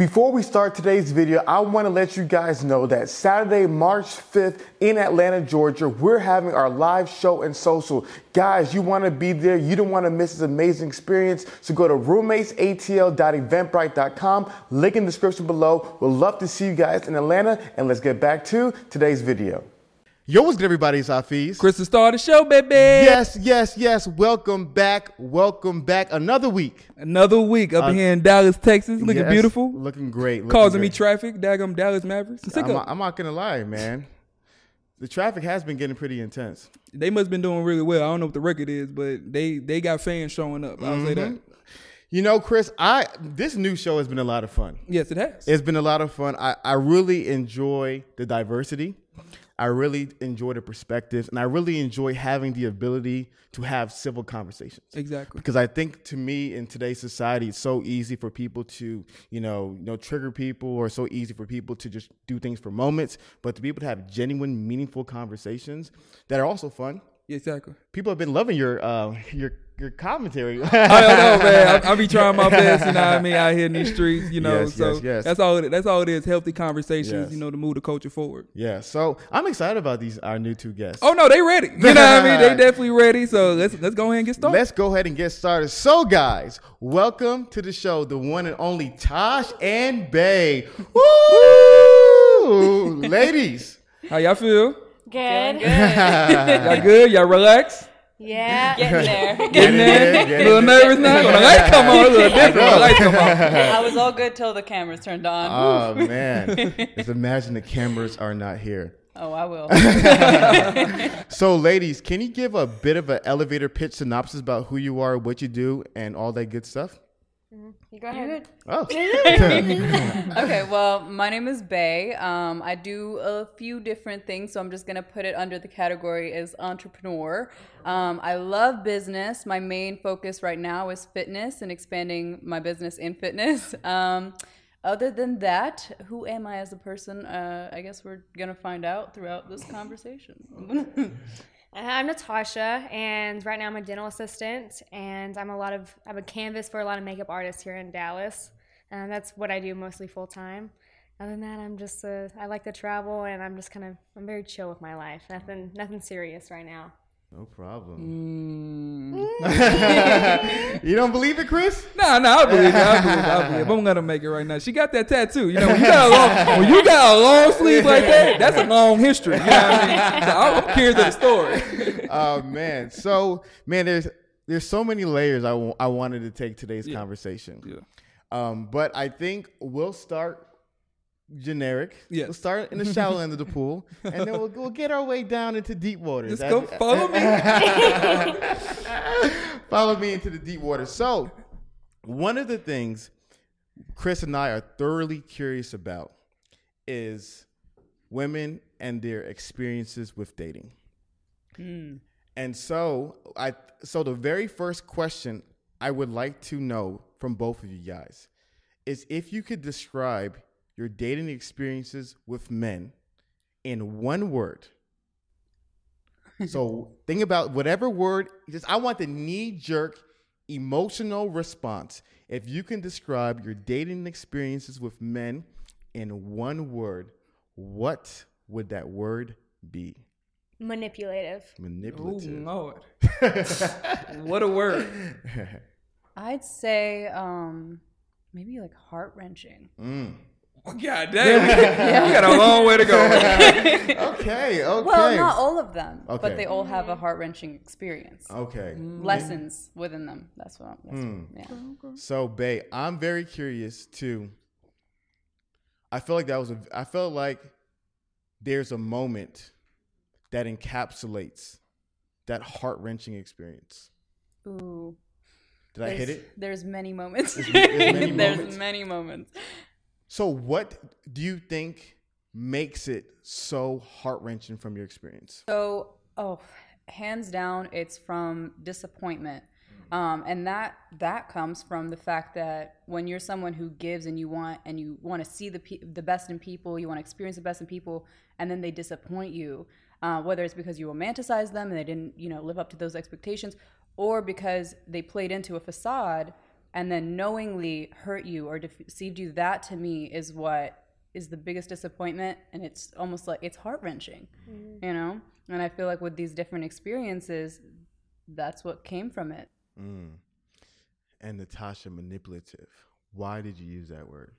Before we start today's video, I want to let you guys know that Saturday, March 5th in Atlanta, Georgia, we're having our live show and social. Guys, you want to be there. You don't want to miss this amazing experience. So go to roommatesatl.eventbrite.com. Link in the description below. We'd love to see you guys in Atlanta. And let's get back to today's video. Yo, what's good, everybody? It's Hafeez. Chris the star of the show, baby. Yes, yes, yes. Welcome back. Welcome back. Another week. Another week up Uh, here in Dallas, Texas, looking Yes, beautiful, Looking great. looking causing me great. traffic. Daggum Dallas Mavericks. I'm, not- I'm not gonna lie, man. The traffic has been getting pretty intense. They must have been doing really well. I don't know what the record is, but they they got fans showing up. I'll say Mm-hmm. that. You know, Chris, I this new show has been a lot of fun. Yes, it has. It's been a lot of fun. I, I really enjoy the diversity. I really enjoy the perspectives, and I really enjoy having the ability to have civil conversations. exactly. Because I think to me in today's society, it's so easy for people to, you know, you know, trigger people, or so easy for people to just do things for moments. But to be able to have genuine, meaningful conversations that are also fun. Exactly. People have been loving your uh, your your commentary. I don't know, man. I, I be trying my best, you know what I mean, out here in these streets, you know. Yes, so yes, yes. that's all. It, that's all it is. Healthy conversations, you know, to move the culture forward. yeah, so I'm excited about these our new two guests. Oh no, they ready. You know what I mean? They definitely ready. So let's let's go ahead and get started. Let's go ahead and get started. So, guys, welcome to the show, the one and only Tosh and Bay. Woo! Ladies. How y'all feel? Good. Y'all good? Y'all relax? Yeah. Getting there. Getting there? Getting A little nervous now? When the light come on, a little different. When the light come on. I was all good till the cameras turned on. Oh, man. Just imagine the cameras are not here. oh, I will. So, ladies, can you give a bit of an elevator pitch synopsis about who you are, what you do, and all that good stuff? You go ahead. Oh, Okay, well, my name is Bay. Um, I do a few different things, so I'm just gonna put it under the category as entrepreneur. Um, I love business. My main focus right now is fitness and expanding my business in fitness. Um, other than that, who am I as a person? Uh, I guess we're gonna find out throughout this conversation. Uh, I'm Natasha, and right now I'm a dental assistant, and I'm a lot of I'm a canvas for a lot of makeup artists here in Dallas, and that's what I do mostly full time. Other than that, I'm just uh, I like to travel, and I'm just kind of I'm very chill with my life. Nothing nothing serious right now. No problem. Mm. you don't believe it, Chris? Nah, nah, I believe it. I believe it. I believe it. I'm gonna make it right now. She got that tattoo. You know, when you got a long, when you got a long sleeve like that, that's a long history. You know what I mean? So I'm I'm curious of the story. oh man so man there's there's so many layers I I wanted to take today's Yeah. conversation Yeah. um but i think we'll start generic Yes. we'll start in the shallow end of the pool and then we'll, we'll get our way down into deep waters Let's go. As- Follow me. follow me into the deep water so one of the things chris and i are thoroughly curious about is women and their experiences with dating hmm. and so I so the very first question I would like to know from both of you guys is if you could describe your dating experiences with men in one word. so think about whatever word just I want the knee jerk emotional response. If you can describe your dating experiences with men in one word, what would that word be? Manipulative. Oh Manipulative. Lord, what a word. I'd say um, maybe like heart wrenching. Mm. God damn, we got a long way to go. okay, okay. Well, not all of them, Okay. but they all have a heart wrenching experience. Okay. Lessons within them. That's what. That's Hmm. yeah. So, Bay, I'm very curious too. I feel like that was a. I felt like there's a moment that encapsulates that heart wrenching experience. Ooh. Did I hit it? There's many moments. There's many There's moments. many moments. So, what do you think makes it so heart wrenching from your experience? So, oh, hands down, it's from disappointment. Um, and that that comes from the fact that when you're someone who gives and you want and you want to see the pe- the best in people, you want to experience the best in people, and then they disappoint you, uh, whether it's because you romanticize them and they didn't you know live up to those expectations, or because they played into a facade and then knowingly hurt you or deceived you, that to me is what is the biggest disappointment. And it's almost like it's heart wrenching, Mm-hmm. you know? And I feel like with these different experiences, that's what came from it. Mm. And Natasha, manipulative. Why did you use that word?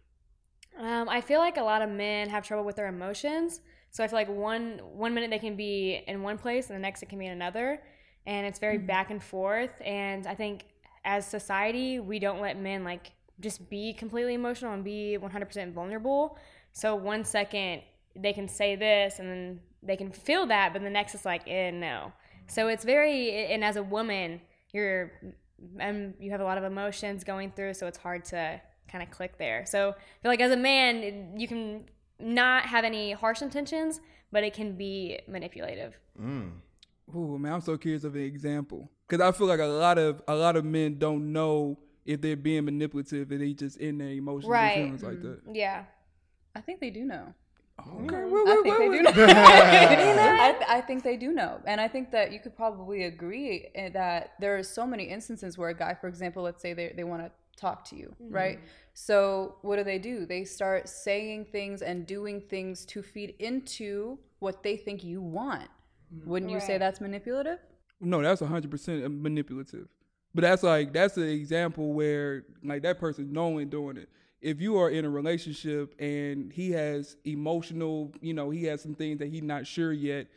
Um, I feel like a lot of men have trouble with their emotions. So I feel like one one minute they can be in one place and the next it can be in another, and it's very back and forth. And I think as society, we don't let men like just be completely emotional and be 100% vulnerable. So one second they can say this and then they can feel that, but the next it's like, eh, no. So it's very, and as a woman, you're, um, you have a lot of emotions going through, so it's hard to kind of click there. So I feel like as a man, you can not have any harsh intentions, but it can be manipulative. Mm. Ooh, man, I'm so curious of an example because I feel like a lot of a lot of men don't know if they're being manipulative and they just in their emotions Right. and feelings like mm-hmm. that. Yeah. I think they do know. Okay, mm-hmm. I wait, wait, think wait, they do know. I, th- I think they do know, and I think that you could probably agree eh, that there are so many instances where a guy, for example, let's say they they want to talk to you, mm-hmm. right? So what do they do? They start saying things and doing things to feed into what they think you want. Wouldn't you say that's manipulative? No, that's hundred percent manipulative. But that's like that's an example where like that person knowing doing it. If you are in a relationship and he has emotional, you know, he has some things that he's not sure yet,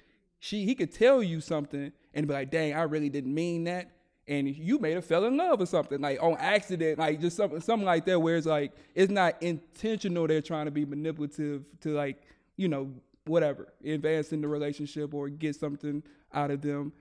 she he could tell you something and be like, "Dang, I really didn't mean that," and you may have fell in love or something like on accident, like just something something like that, where it's like it's not intentional. They're trying to be manipulative to like you know whatever advance in the relationship or get something out of them.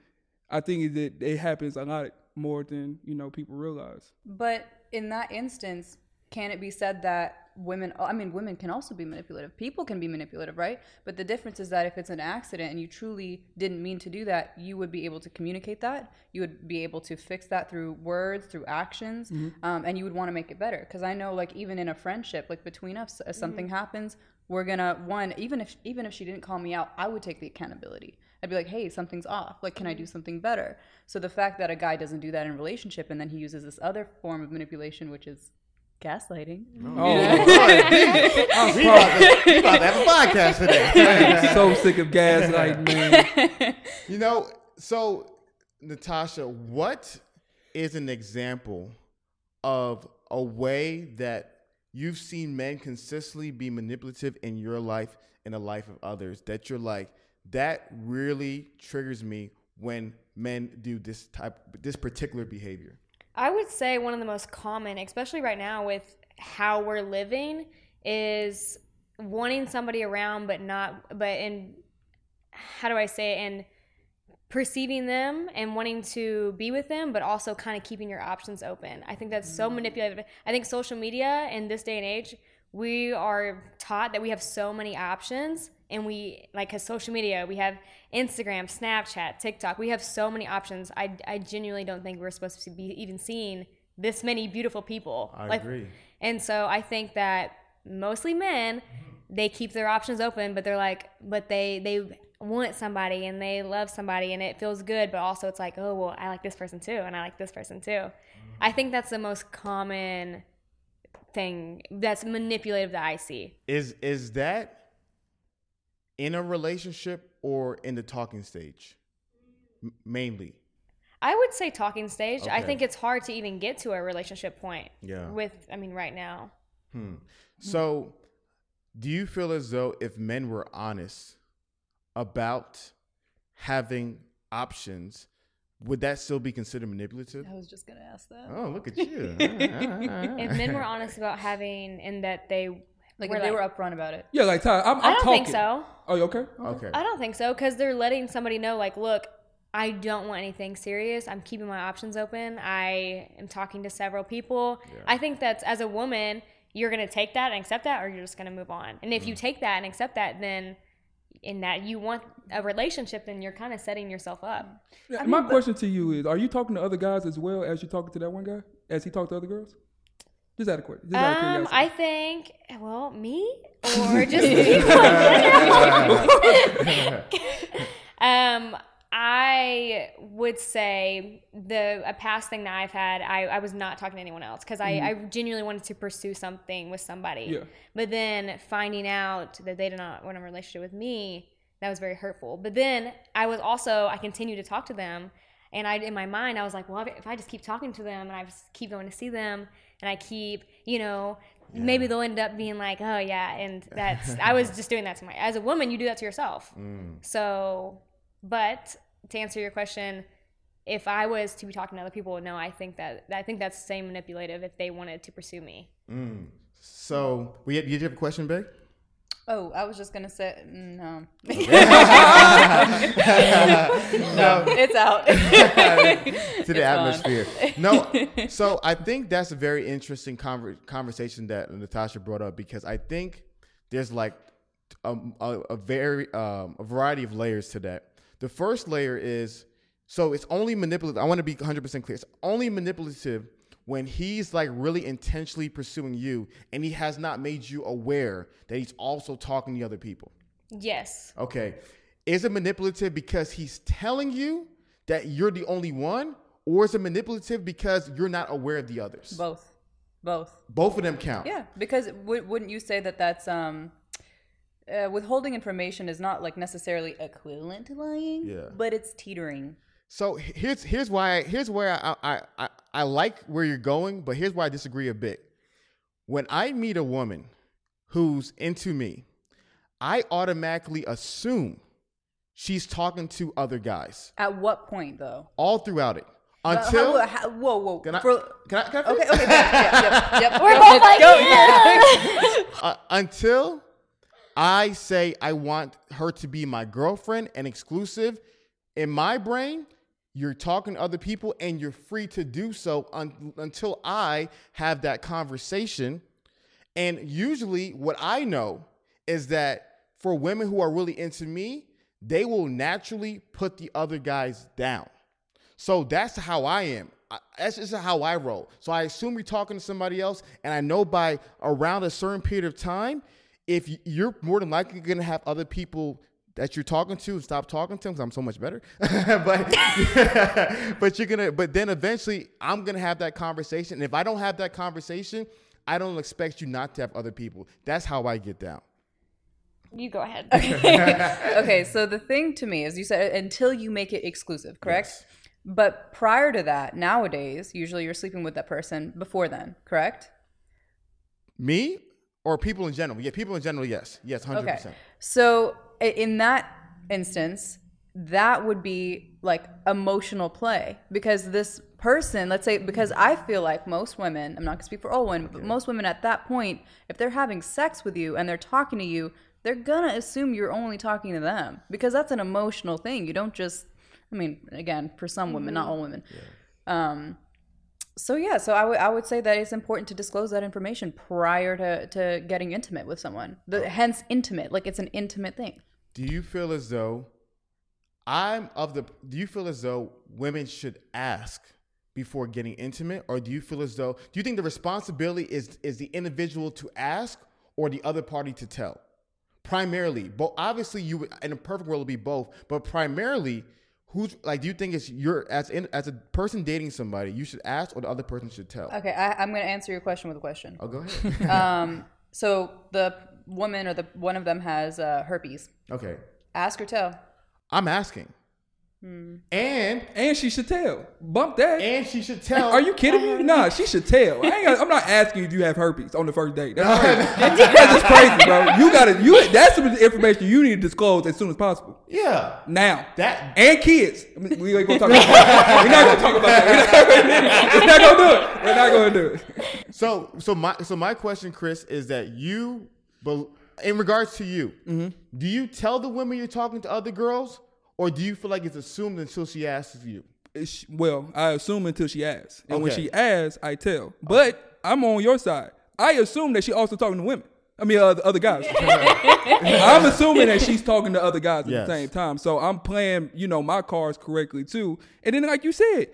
I think that it happens a lot more than you know people realize. But in that instance, can it be said that women, I mean, women can also be manipulative. People can be manipulative, right? But the difference is that if it's an accident and you truly didn't mean to do that, you would be able to communicate that. You would be able to fix that through words, through actions, mm-hmm. um, and you would want to make it better. Because I know, like, even in a friendship, like between us, if something mm-hmm. happens, we're gonna one even if even if she didn't call me out, I would take the accountability. I'd be like, hey, something's off. Like, can I do something better? So the fact that a guy doesn't do that in a relationship and then he uses this other form of manipulation, which is gaslighting. Oh, we, about to, we about to have a podcast today. I'm so sick of gaslighting, man. you know, so Natasha, what is an example of a way that you've seen men consistently be manipulative in your life and the life of others that you're like, that really triggers me when men do this type this particular behavior? I would say one of the most common, especially right now with how we're living, is wanting somebody around, but not, but in, how do I say it, and perceiving them and wanting to be with them, but also kind of keeping your options open. I think that's so mm. manipulative. I think social media in this day and age, we are taught that we have so many options and we like because social media we have instagram snapchat tiktok we have so many options. I, I genuinely don't think we're supposed to be even seeing this many beautiful people. I like, agree. and so i think that mostly men they keep their options open but they're like but they they want somebody and they love somebody and it feels good but also it's like oh well i like this person too and i like this person too. I think that's the most common thing that's manipulative that i see. Is is that in a relationship or in the talking stage? M- mainly. I would say talking stage. I think it's hard to even get to a relationship point. Yeah. With, I mean, right now. Hmm. So, do you feel as though if men were honest about having options, would that still be considered manipulative? I was just gonna ask that. Oh, look at you. If men were honest about having, and that they, Like were if they like- were upfront about it. Yeah, like Ty, I'm, I'm I don't talking. think so. Oh, you okay? Okay. I don't think so because they're letting somebody know, like, look, I don't want anything serious. I'm keeping my options open. I am talking to several people. I think that's as a woman, you're gonna take that and accept that, or you're just gonna move on. And if you mm. take that and accept that, then in that you want a relationship, then you're kind of setting yourself up. Yeah, my question to you is: Are you talking to other guys as well as you're talking to that one guy? As he talked to other girls? Just out of question. Just out of Um, curiosity. I think, well, me or just people. um, I would say the a past thing that I've had, I, I was not talking to anyone else because I, I genuinely wanted to pursue something with somebody. Yeah. But then finding out that they did not want a relationship with me, that was very hurtful. But then I was also I continued to talk to them, and I in my mind I was like, well, if I just keep talking to them and I just keep going to see them and I keep you know. Maybe they'll end up being like, oh yeah, and that's. I was just doing that to my. As a woman, you do that to yourself. Mm. So, but to answer your question, if I was to be talking to other people, no, I think that I think that's the same manipulative if they wanted to pursue me. Mm. So, we did you have a question, Bay? Oh, I was just gonna say mm, no. no, it's out. to the It's atmosphere. No, so I think that's a very interesting conver- conversation that Natasha brought up because I think there's like a, a, a very um, a variety of layers to that. The first layer is so it's only manipulative. I want to be 100 percent clear. It's only manipulative when he's like really intentionally pursuing you and he has not made you aware that he's also talking to other people. Yes. Okay. Is it manipulative because he's telling you that you're the only one? Or is it manipulative because you're not aware of the others? Both, both. Both of them count. Yeah, because w- wouldn't you say that that's um, uh, withholding information is not like necessarily equivalent to lying? Yeah. but it's teetering. So here's here's why here's where I, I I I like where you're going, but here's why I disagree a bit. When I meet a woman who's into me, I automatically assume she's talking to other guys At what point though? all throughout it until. how- how- whoa, whoa. can I, For- can I, can I okay, okay, yep, yep, yep. We're both like, go, yeah. uh, until I say I want her to be my girlfriend and exclusive, in my brain, you're talking to other people and you're free to do so un- until I have that conversation. And usually, what I know is that for women who are really into me, they will naturally put the other guys down. So that's how I am. That's just how I roll. So I assume you're talking to somebody else, and I know by around a certain period of time, if you're more than likely going to have other people that you're talking to stop talking to them because I'm so much better. but but you're gonna. But then eventually, I'm gonna have that conversation. And if I don't have that conversation, I don't expect you not to have other people. That's how I get down. You go ahead. okay, so the thing to me is you said until you make it exclusive, correct? Yes. But prior to that, nowadays, usually you're sleeping with that person before then, correct? Me or people in general? Yeah, people in general. Yes, yes, hundred Okay. percent. So i- in that instance, that would be like emotional play because this person, let's say, because I feel like most women, I'm not gonna speak for all women, but most women at that point, if they're having sex with you and they're talking to you, they're gonna assume you're only talking to them because that's an emotional thing. You don't just, I mean, again, for some women, not all women. Um, so yeah, so I would would say that it's important to disclose that information prior to, to getting intimate with someone. The, hence intimate, like it's an intimate thing. Do you feel as though I'm of the? Do you feel as though women should ask before getting intimate, or do you feel as though? Do you think the responsibility is is the individual to ask or the other party to tell? Primarily, but obviously, you would- in a perfect world would be both, but primarily. Who's like? Do you think it's your as in, as a person dating somebody, you should ask or the other person should tell? Okay, I, I'm going to answer your question with a question. Oh, go ahead. Um, so the woman or the one of them has uh, herpes. okay, Ask or tell. I'm asking, Hmm. and And she should tell. Bump that. and she should tell. Are you kidding me? Nah, she should tell. I ain't, I'm not asking if you have herpes on the first date. That's crazy. that's just crazy, bro. You gotta. You. That's some information you need to disclose as soon as possible. Yeah, Now. that And kids. I mean, we ain't gonna talk about that. We're not gonna talk about that. We're not gonna do it. We're not gonna do it. So, so my so my question, Chris, is that you, bel- in regards to you, Mm-hmm. do you tell the women you're talking to other girls, or do you feel like it's assumed until she asks you? It's- well, I assume until she asks, and when she asks, I tell. But I'm on your side. I assume that she also talking to women. I mean, uh, the other guys. I'm assuming that she's talking to other guys at Yes. the same time. So I'm playing, you know, my cards correctly too. And then, like you said,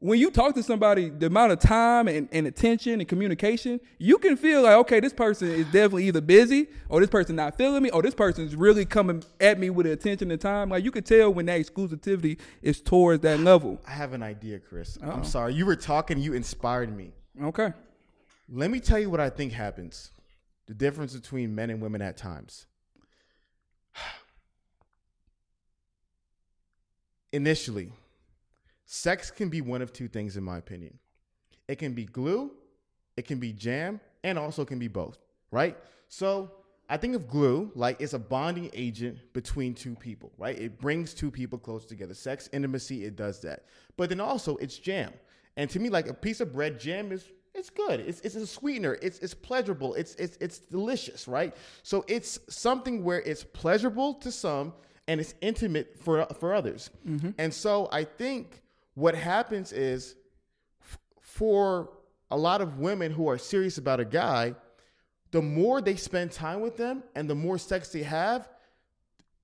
when you talk to somebody, the amount of time and, and attention and communication, you can feel like, okay, this person is definitely either busy or this person not feeling me or this person is really coming at me with attention and time. Like you could tell when that exclusivity is towards that level. I have an idea, Chris. I'm sorry. You were talking, you inspired me. Okay. Let me tell you what I think happens. The difference between men and women at times. Initially, sex can be one of two things, in my opinion. It can be glue, it can be jam, and also can be both, right? So I think of glue like it's a bonding agent between two people, right? It brings two people close together. Sex, intimacy, it does that. But then also it's jam. And to me, like a piece of bread, jam is it's good. It's, it's a sweetener. It's, it's pleasurable. It's, it's, it's delicious, right? So it's something where it's pleasurable to some and it's intimate for, for others. Mm-hmm. And so I think what happens is f- for a lot of women who are serious about a guy, the more they spend time with them and the more sex they have,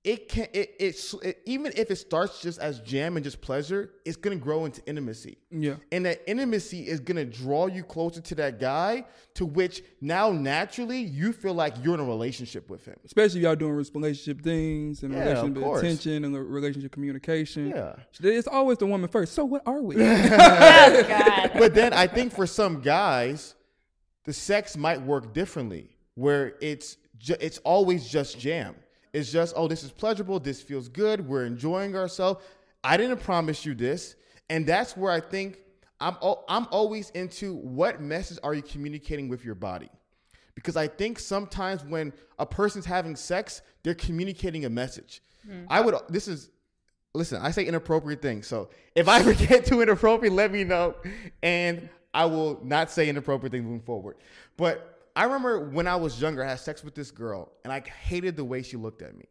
it can it, it's it, even if it starts just as jam and just pleasure, it's gonna grow into intimacy. Yeah. And that intimacy is gonna draw you closer to that guy, to which now naturally you feel like you're in a relationship with him. Especially if y'all doing relationship things and Yeah, relationship attention and the relationship communication. Yeah. It's always the woman first. So what are we? Oh God. but then I think for some guys, the sex might work differently, where it's ju- it's always just jam. It's just oh, this is pleasurable. This feels good. We're enjoying ourselves. I didn't promise you this, and that's where I think I'm. I'm always into what message are you communicating with your body, because I think sometimes when a person's having sex, they're communicating a message. Hmm. I would. This is listen, I say inappropriate things. So if I ever get too inappropriate, let me know. And I will not say inappropriate things moving forward. But I remember when I was younger, I had sex with this girl, and I hated the way she looked at me.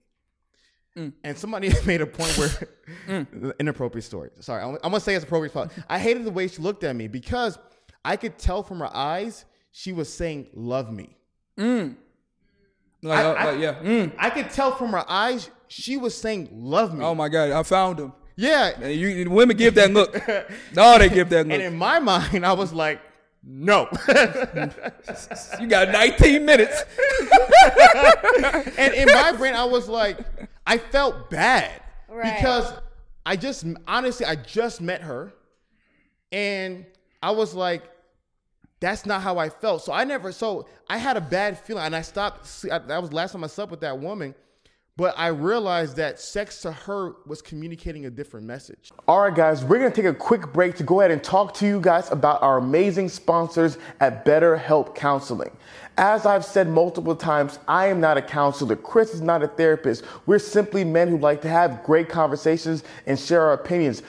And somebody made a point where inappropriate story. Sorry, I'm, I'm gonna say it's appropriate. Spot. I hated the way she looked at me because I could tell from her eyes she was saying "love me." like, I- uh, I- like, yeah. Mm. I could tell from her eyes she was saying "love me." Oh my God, I found him. yeah, you- women give that look. no, they give that look. And in my mind, I was like, no. You got 19 minutes. and in my brain, I was like, I felt bad Right. because I just, honestly, I just met her. And I was like, that's not how I felt. So I never, so I had a bad feeling. And I stopped, see, I- that was the last time I slept with that woman. But I realized that sex to her was communicating a different message. All right, guys, we're gonna take a quick break to go ahead and talk to you guys about our amazing sponsors at BetterHelp Counseling. As I've said multiple times, I am not a counselor. Chris is not a therapist. We're simply men who like to have great conversations and share our opinions.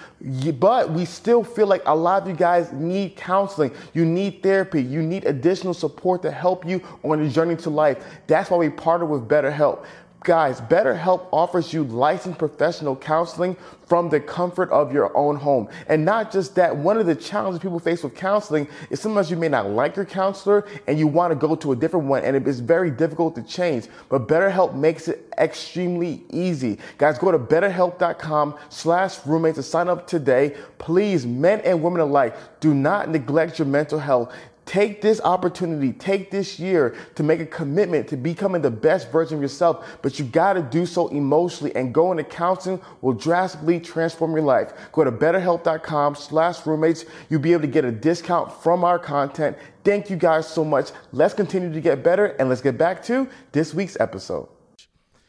But we still feel like a lot of you guys need counseling. You need therapy. You need additional support to help you on the journey to life. That's why we partner with BetterHelp. Guys, BetterHelp offers you licensed professional counseling from the comfort of your own home. And not just that, one of the challenges people face with counseling is sometimes you may not like your counselor and you want to go to a different one and it is very difficult to change. But BetterHelp makes it extremely easy. Guys, go to betterhelp.com slash roommates to sign up today. Please, men and women alike, do not neglect your mental health. Take this opportunity, take this year to make a commitment to becoming the best version of yourself, but you gotta do so emotionally and going to counseling will drastically transform your life. Go to betterhelp.com slash roommates. You'll be able to get a discount from our content. Thank you guys so much. Let's continue to get better and let's get back to this week's episode.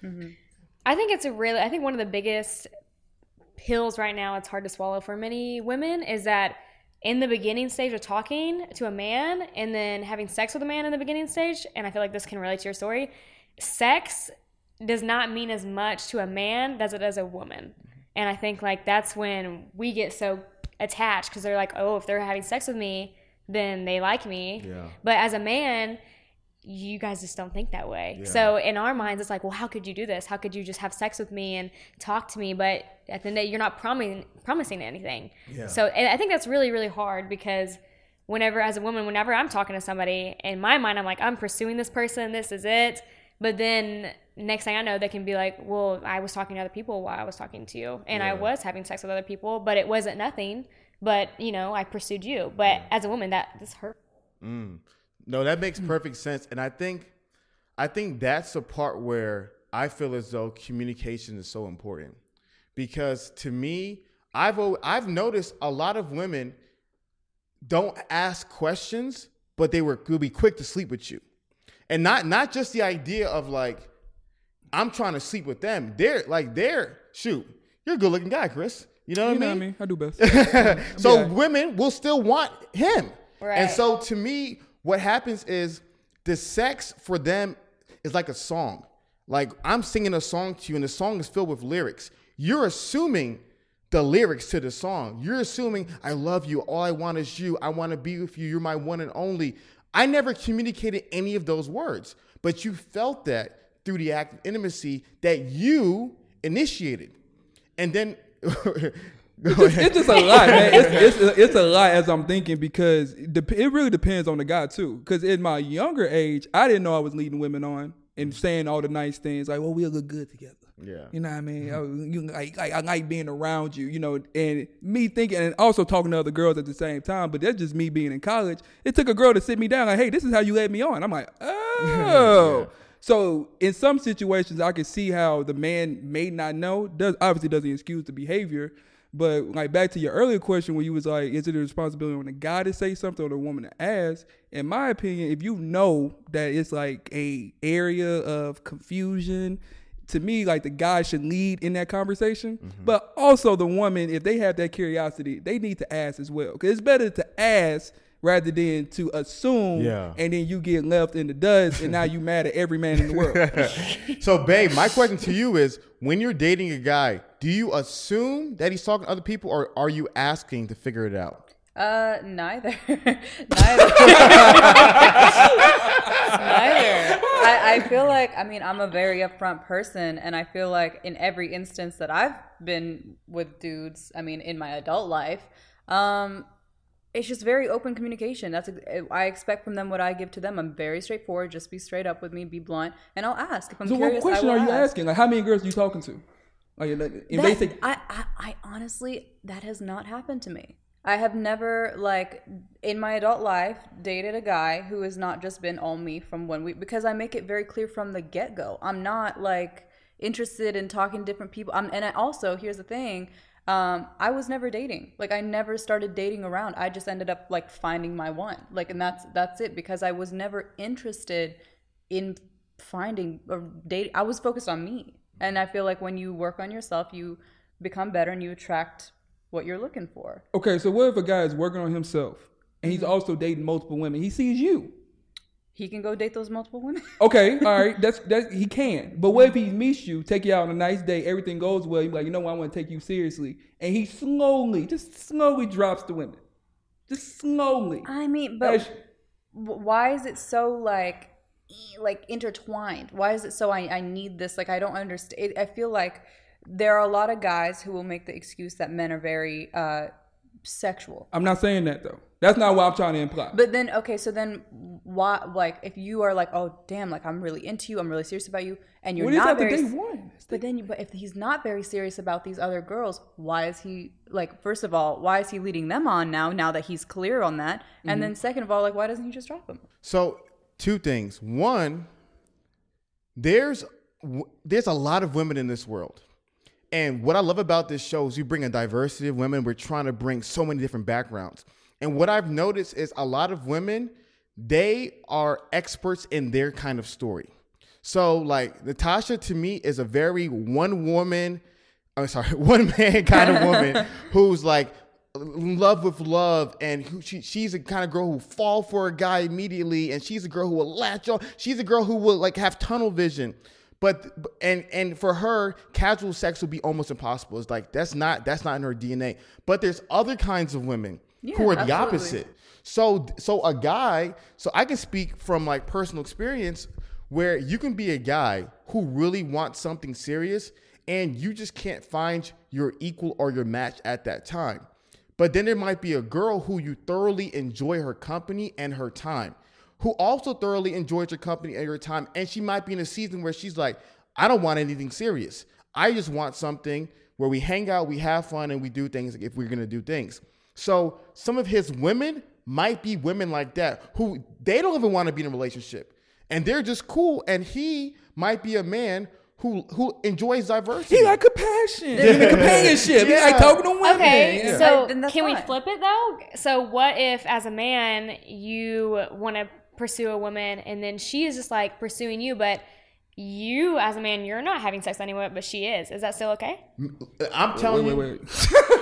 Mm-hmm. I think it's a really, I think one of the biggest pills right now, it's hard to swallow for many women, is that in the beginning stage of talking to a man and then having sex with a man in the beginning stage, and I feel like this can relate to your story, sex does not mean as much to a man as it does a woman. Mm-hmm. And I think like that's when we get so attached because they're like, oh, if they're having sex with me, then they like me. Yeah. But as a man, you guys just don't think that way. So in our minds, it's like, well, how could you do this? How could you just have sex with me and talk to me? But at the end of the day, you're not promising promising anything. So and I think that's really really hard because whenever as a woman, whenever I'm talking to somebody, in my mind, I'm like, I'm pursuing this person. This is it. But then next thing I know, they can be like, well, I was talking to other people while I was talking to you, and I was having sex with other people, but it wasn't nothing but you know, I pursued you. But as a woman, that this hurt. Mm. No, that makes mm. perfect sense, and I think, I think that's the part where I feel as though communication is so important, because to me, I've I've noticed a lot of women don't ask questions, but they were will be quick to sleep with you, and not not just the idea of like, I'm trying to sleep with them. They're like they're shoot, you're a good looking guy, Chris. You know what You know I what I mean? mean? I do best. so Yeah. women will still want him. And so to me, what happens is the sex for them is like a song. Like I'm singing a song to you, and the song is filled with lyrics. You're assuming the lyrics to the song. You're assuming I love you. All I want is you. I want to be with you. You're my one and only. I never communicated any of those words, but you felt that through the act of intimacy that you initiated. And then it's just a lot, man. It's, it's, it's a lot as I'm thinking because it really depends on the guy too. Because in my younger age, I didn't know I was leading women on and saying all the nice things like, "Well, we'll look good together." Yeah. You know what I mean? Mm-hmm. Oh, you like, I, I like being around you, you know, and me thinking and also talking to other girls at the same time. But that's just me being in college. It took a girl to sit me down like, hey, this is how you led me on. I'm like, oh. So in some situations, I can see how the man may not know. Does obviously doesn't excuse the behavior. But like back to your earlier question, where you was like, is it a responsibility on the guy to say something or the woman to ask? In my opinion, if you know that it's like a area of confusion, to me, like the guy should lead in that conversation. Mm-hmm. But also the woman, if they have that curiosity, they need to ask as well. Because it's better to ask rather than to assume Yeah. and then you get left in the dust and now you mad at every man in the world. So, babe, my question to you is: When you're dating a guy, do you assume that he's talking to other people, or are you asking to figure it out? Uh, neither. neither. neither. I, I feel like, I mean, I'm a very upfront person, and I feel like in every instance that I've been with dudes, I mean, in my adult life, um, it's just very open communication. That's I expect from them what I give to them. I'm very straightforward. Just be straight up with me, be blunt, and I'll ask if I'm so what question are you ask. asking? Like how many girls are you talking to? Like, if they That- say I, I, I honestly, that has not happened to me. I have never, like, in my adult life, dated a guy who has not just been all me from one week because I make it very clear from the get go. I'm not, like, interested in talking to different people. Um, and I also, here's the thing um, I was never dating. Like, I never started dating around. I just ended up, like, finding my one. Like, and that's, that's it because I was never interested in finding or dating. I was focused on me. And I feel like when you work on yourself, you become better and you attract what you're looking for. Okay, so what if a guy is working on himself and he's mm-hmm. also dating multiple women? He sees you. He can go date those multiple women. Okay, all right, that's that he can. But what if he mm-hmm. meets you, take you out on a nice day, everything goes well, he's like, you know what, I want to take you seriously, and he slowly, just slowly drops the women, just slowly. I mean, but That's- why is it so like like intertwined? Why is it so I, I need this? Like I don't understand. I feel like there are a lot of guys who will make the excuse that men are very uh, sexual. I'm not saying that though. That's not what I'm trying to imply. But then, okay, so then why, like, if you are like, oh, damn, like, I'm really into you, I'm really serious about you, and you're what is not that the very, day one? but then, you, but if he's not very serious about these other girls, why is he like? First of all, why is he leading them on now? Now that he's clear on that, and then second of all, like, why doesn't he just drop them? So, two things. One, there's there's a lot of women in this world. And what I love about this show is you bring a diversity of women. We're trying to bring so many different backgrounds. And what I've noticed is a lot of women, they are experts in their kind of story. So, like, Natasha to me is a very one woman, I'm sorry, one man kind of woman who's like in love with love and who she, she's a kind of girl who fall for a guy immediately and she's a girl who will latch on she's a girl who will like have tunnel vision but and and for her casual sex would be almost impossible. It's like that's not that's not in her dna but there's other kinds of women who Yeah, are the absolutely. opposite. So so a guy so i can speak from like personal experience where you can be a guy who really wants something serious and you just can't find your equal or your match at that time. But then there might be a girl who you thoroughly enjoy her company and her time, who also thoroughly enjoys your company and your time. And she might be in a season where she's like, I don't want anything serious. I just want something where we hang out, we have fun, and we do things if we're gonna do things. So some of his women might be women like that who they don't even want to be in a relationship, and they're just cool. And he might be a man who who enjoys diversity. He like compassion and the companionship. He like talking to women. Okay, Yeah. so Then that's can we flip it though? So what if, as a man, you want to pursue a woman and then she is just like pursuing you, but you, as a man, you're not having sex anyway, but she is. Is that still okay? I'm wait, telling wait, you, wait.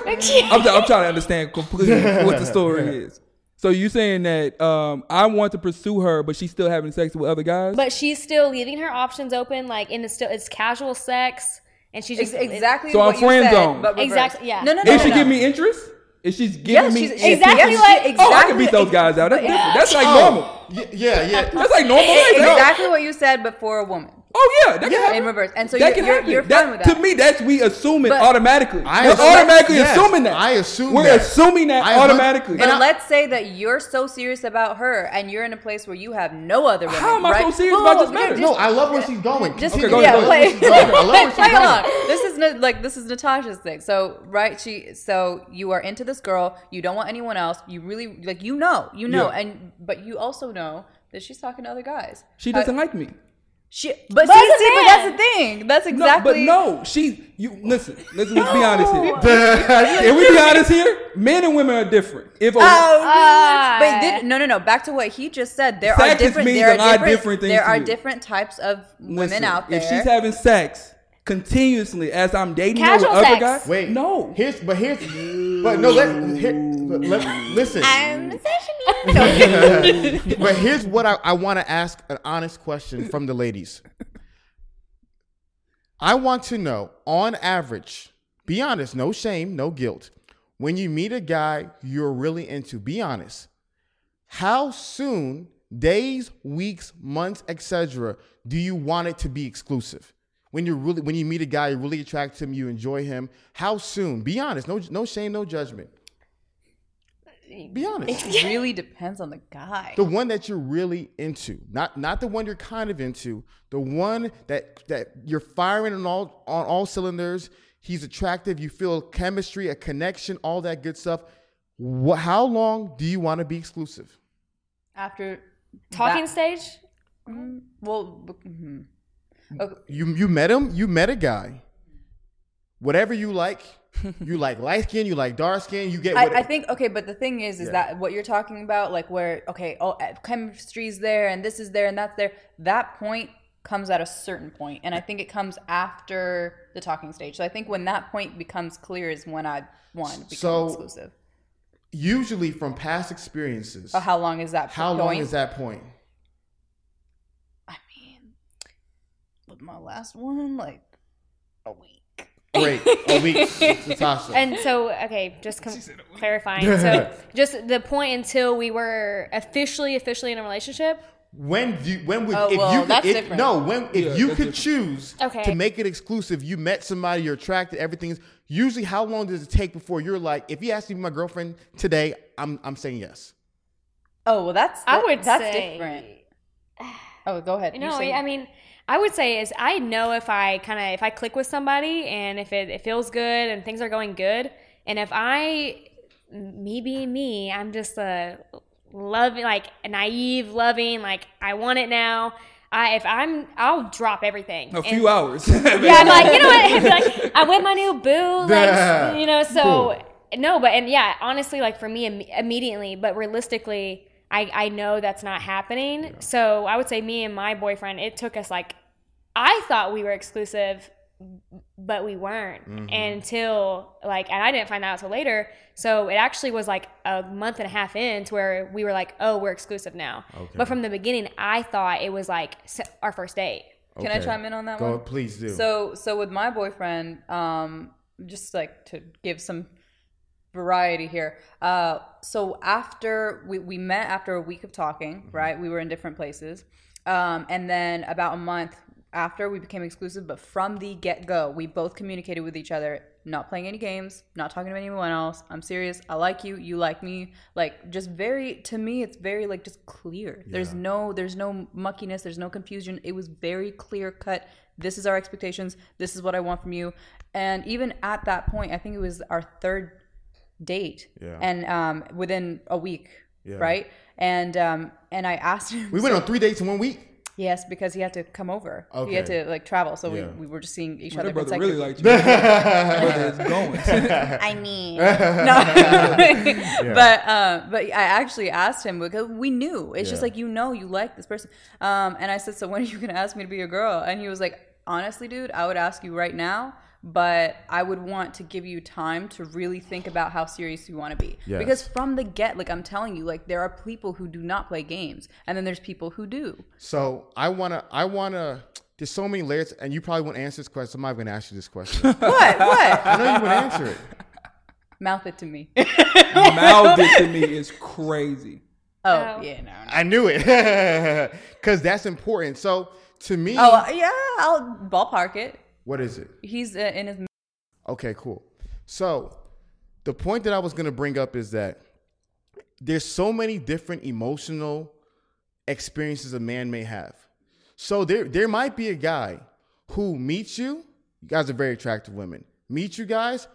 I'm, I'm trying to understand completely what the story is. So you saying that um, I want to pursue her, but she's still having sex with other guys? But she's still leaving her options open, like in the still it's casual sex, and she's Ex- just exactly So I'm what friend zone. but. Exactly, yeah. No, no, no. If she no, give me interest, if she's giving Yes, me she's interest- Exactly yes, like- she- oh, I can beat those guys out. That's But- different. That's like Oh, normal. Yeah, yeah. That's like normal. Like, no. exactly what you said, but for a woman Oh yeah, that can Yeah. happen. in reverse. And so that you're, you're, you're That- fine with that. To me, that's we assume it But- automatically. I We're assume- automatically yes, assuming that. I assume We're that. assuming that I automatically. But And I- let's say that you're so serious about her, and you're in a place where you have no other women. How am I right? so serious Whoa, about this whoa, matter? No, I love where she's going. Just Okay, Continue. go yeah, ahead, play, I love where. I love where she's play going. along. This is like this is Natasha's thing. So right, she so you are into this girl. You don't want anyone else. You really like you know you know, Yeah. and but you also know that she's talking to other guys. she doesn't like me. She, but, But see, see, but that's the thing. That's exactly. No, but no, she. You listen. Listen. Let's be honest here. Can we be honest here? Men and women are different. If a, Oh, Ah. but did, no, no, no. Back to what he just said. There are different. means There a are lot of different, different things There are you. different types of women listen, out there. If she's having sex continuously as I'm dating Casual her with other guys, Wait, no. Here's, but here's, but no. Let, here, let, let- mm. listen. but here's what I, I want to ask an honest question from the ladies. I want to know, on average, be honest, no shame, no guilt. When you meet a guy you're really into, be honest. How soon, days, weeks, months, etc., do you want it to be exclusive? When you really, when you meet a guy, you're really attracted to him, you enjoy him. How soon? Be honest. No, no shame, no judgment. Be honest. it really depends on the guy. The one that you're really into, not not the one you're kind of into, the one that that you're firing on all on all cylinders. He's attractive. You feel chemistry, a connection, all that good stuff. Wha how long do you want to be exclusive? After Talking that- stage? well, mhm. okay. You you met him. You met a guy. Whatever you like, you like light skin. You like dark skin. You get. What, I, I think okay, but the thing is, is Yeah. that what you're talking about, like where okay, oh, chemistry's there, and this is there, and that's there. That point comes at a certain point, and I think it comes after the talking stage. So I think when that point becomes clear is when I become So- exclusive. usually from past experiences. Oh, how long is that? Point? How point? long is that point? I mean, with my last one, like a week. Great, a week, Natasha. And so, okay, just com- clarifying. So, just the point until we were officially, officially in a relationship. When do you, when would Oh, if well, you could, that's if, different. no when if Yeah, you that's could different. choose Okay. to make it exclusive, you met somebody, you're attracted, everything's usually how long does it take before you're like, if you asked me to be my girlfriend today, I'm I'm saying yes. Oh well, that's I that- would that's say, different. Oh, go ahead. You No, say- I mean, I would say is I know if I kind of if I click with somebody and if it, it feels good and things are going good, and if I, me being me, I'm just a loving, like naive, loving, like I want it now. I if I'm, I'll drop everything. A And- few hours. yeah, I'm like, you know what? like, I'm with my new boo, like, you know. So Cool. no, but and yeah, honestly, like for me, Im- immediately, but realistically, I I know that's not happening. So I would say me and my boyfriend, it took us like, I thought we were exclusive, but we weren't until like, and I didn't find out until later. So it actually was like a month and a half in to where we were like, oh, we're exclusive now. But from the beginning, I thought it was like our first date. Can I chime in on that Go, one? please do. So so with my boyfriend, um, just like to give some variety here. Uh, so after we, we met after a week of talking, right? We were in different places. Um, and then about a month after we became exclusive, but from the get go, we both communicated with each other, not playing any games, not talking to anyone else. I'm serious. I like you. You like me. Like just very to me, it's very like just clear. There's no there's no muckiness. There's no confusion. It was very clear cut. This is our expectations. This is what I want from you. And even at that point, I think it was our third date, Yeah. and um, within a week, Yeah. right? And um, and I asked him. We went on three dates in one week. Yes, because he had to come over. He had to like travel, so Yeah. we, we were just seeing each My other. brother consecutively. really liked you. My brother is going. I mean, no, but uh, but I actually asked him because we knew it's just like you know you like this person, um, and I said, so when are you gonna ask me to be your girl? And he was like, honestly, dude, I would ask you right now. But I would want to give you time to really think about how serious you want to be. Yes. Because from the get, like I'm telling you, like there are people who do not play games, and then there's people who do. So I wanna, I wanna. There's so many layers, and you probably won't answer this question. I'm not gonna ask you this question. What? What? I know you won't answer it. Mouth it to me. Mouth it to me is crazy. oh Oh. yeah, no. no. I knew it, because that's important. So to me, Oh yeah, I'll ballpark it. What is it? He's uh, in his Okay, cool. So the point that I was going to bring up is that there's so many different emotional experiences a man may have. So there there might be a guy who meets you, you guys are very attractive women. Meet you guys,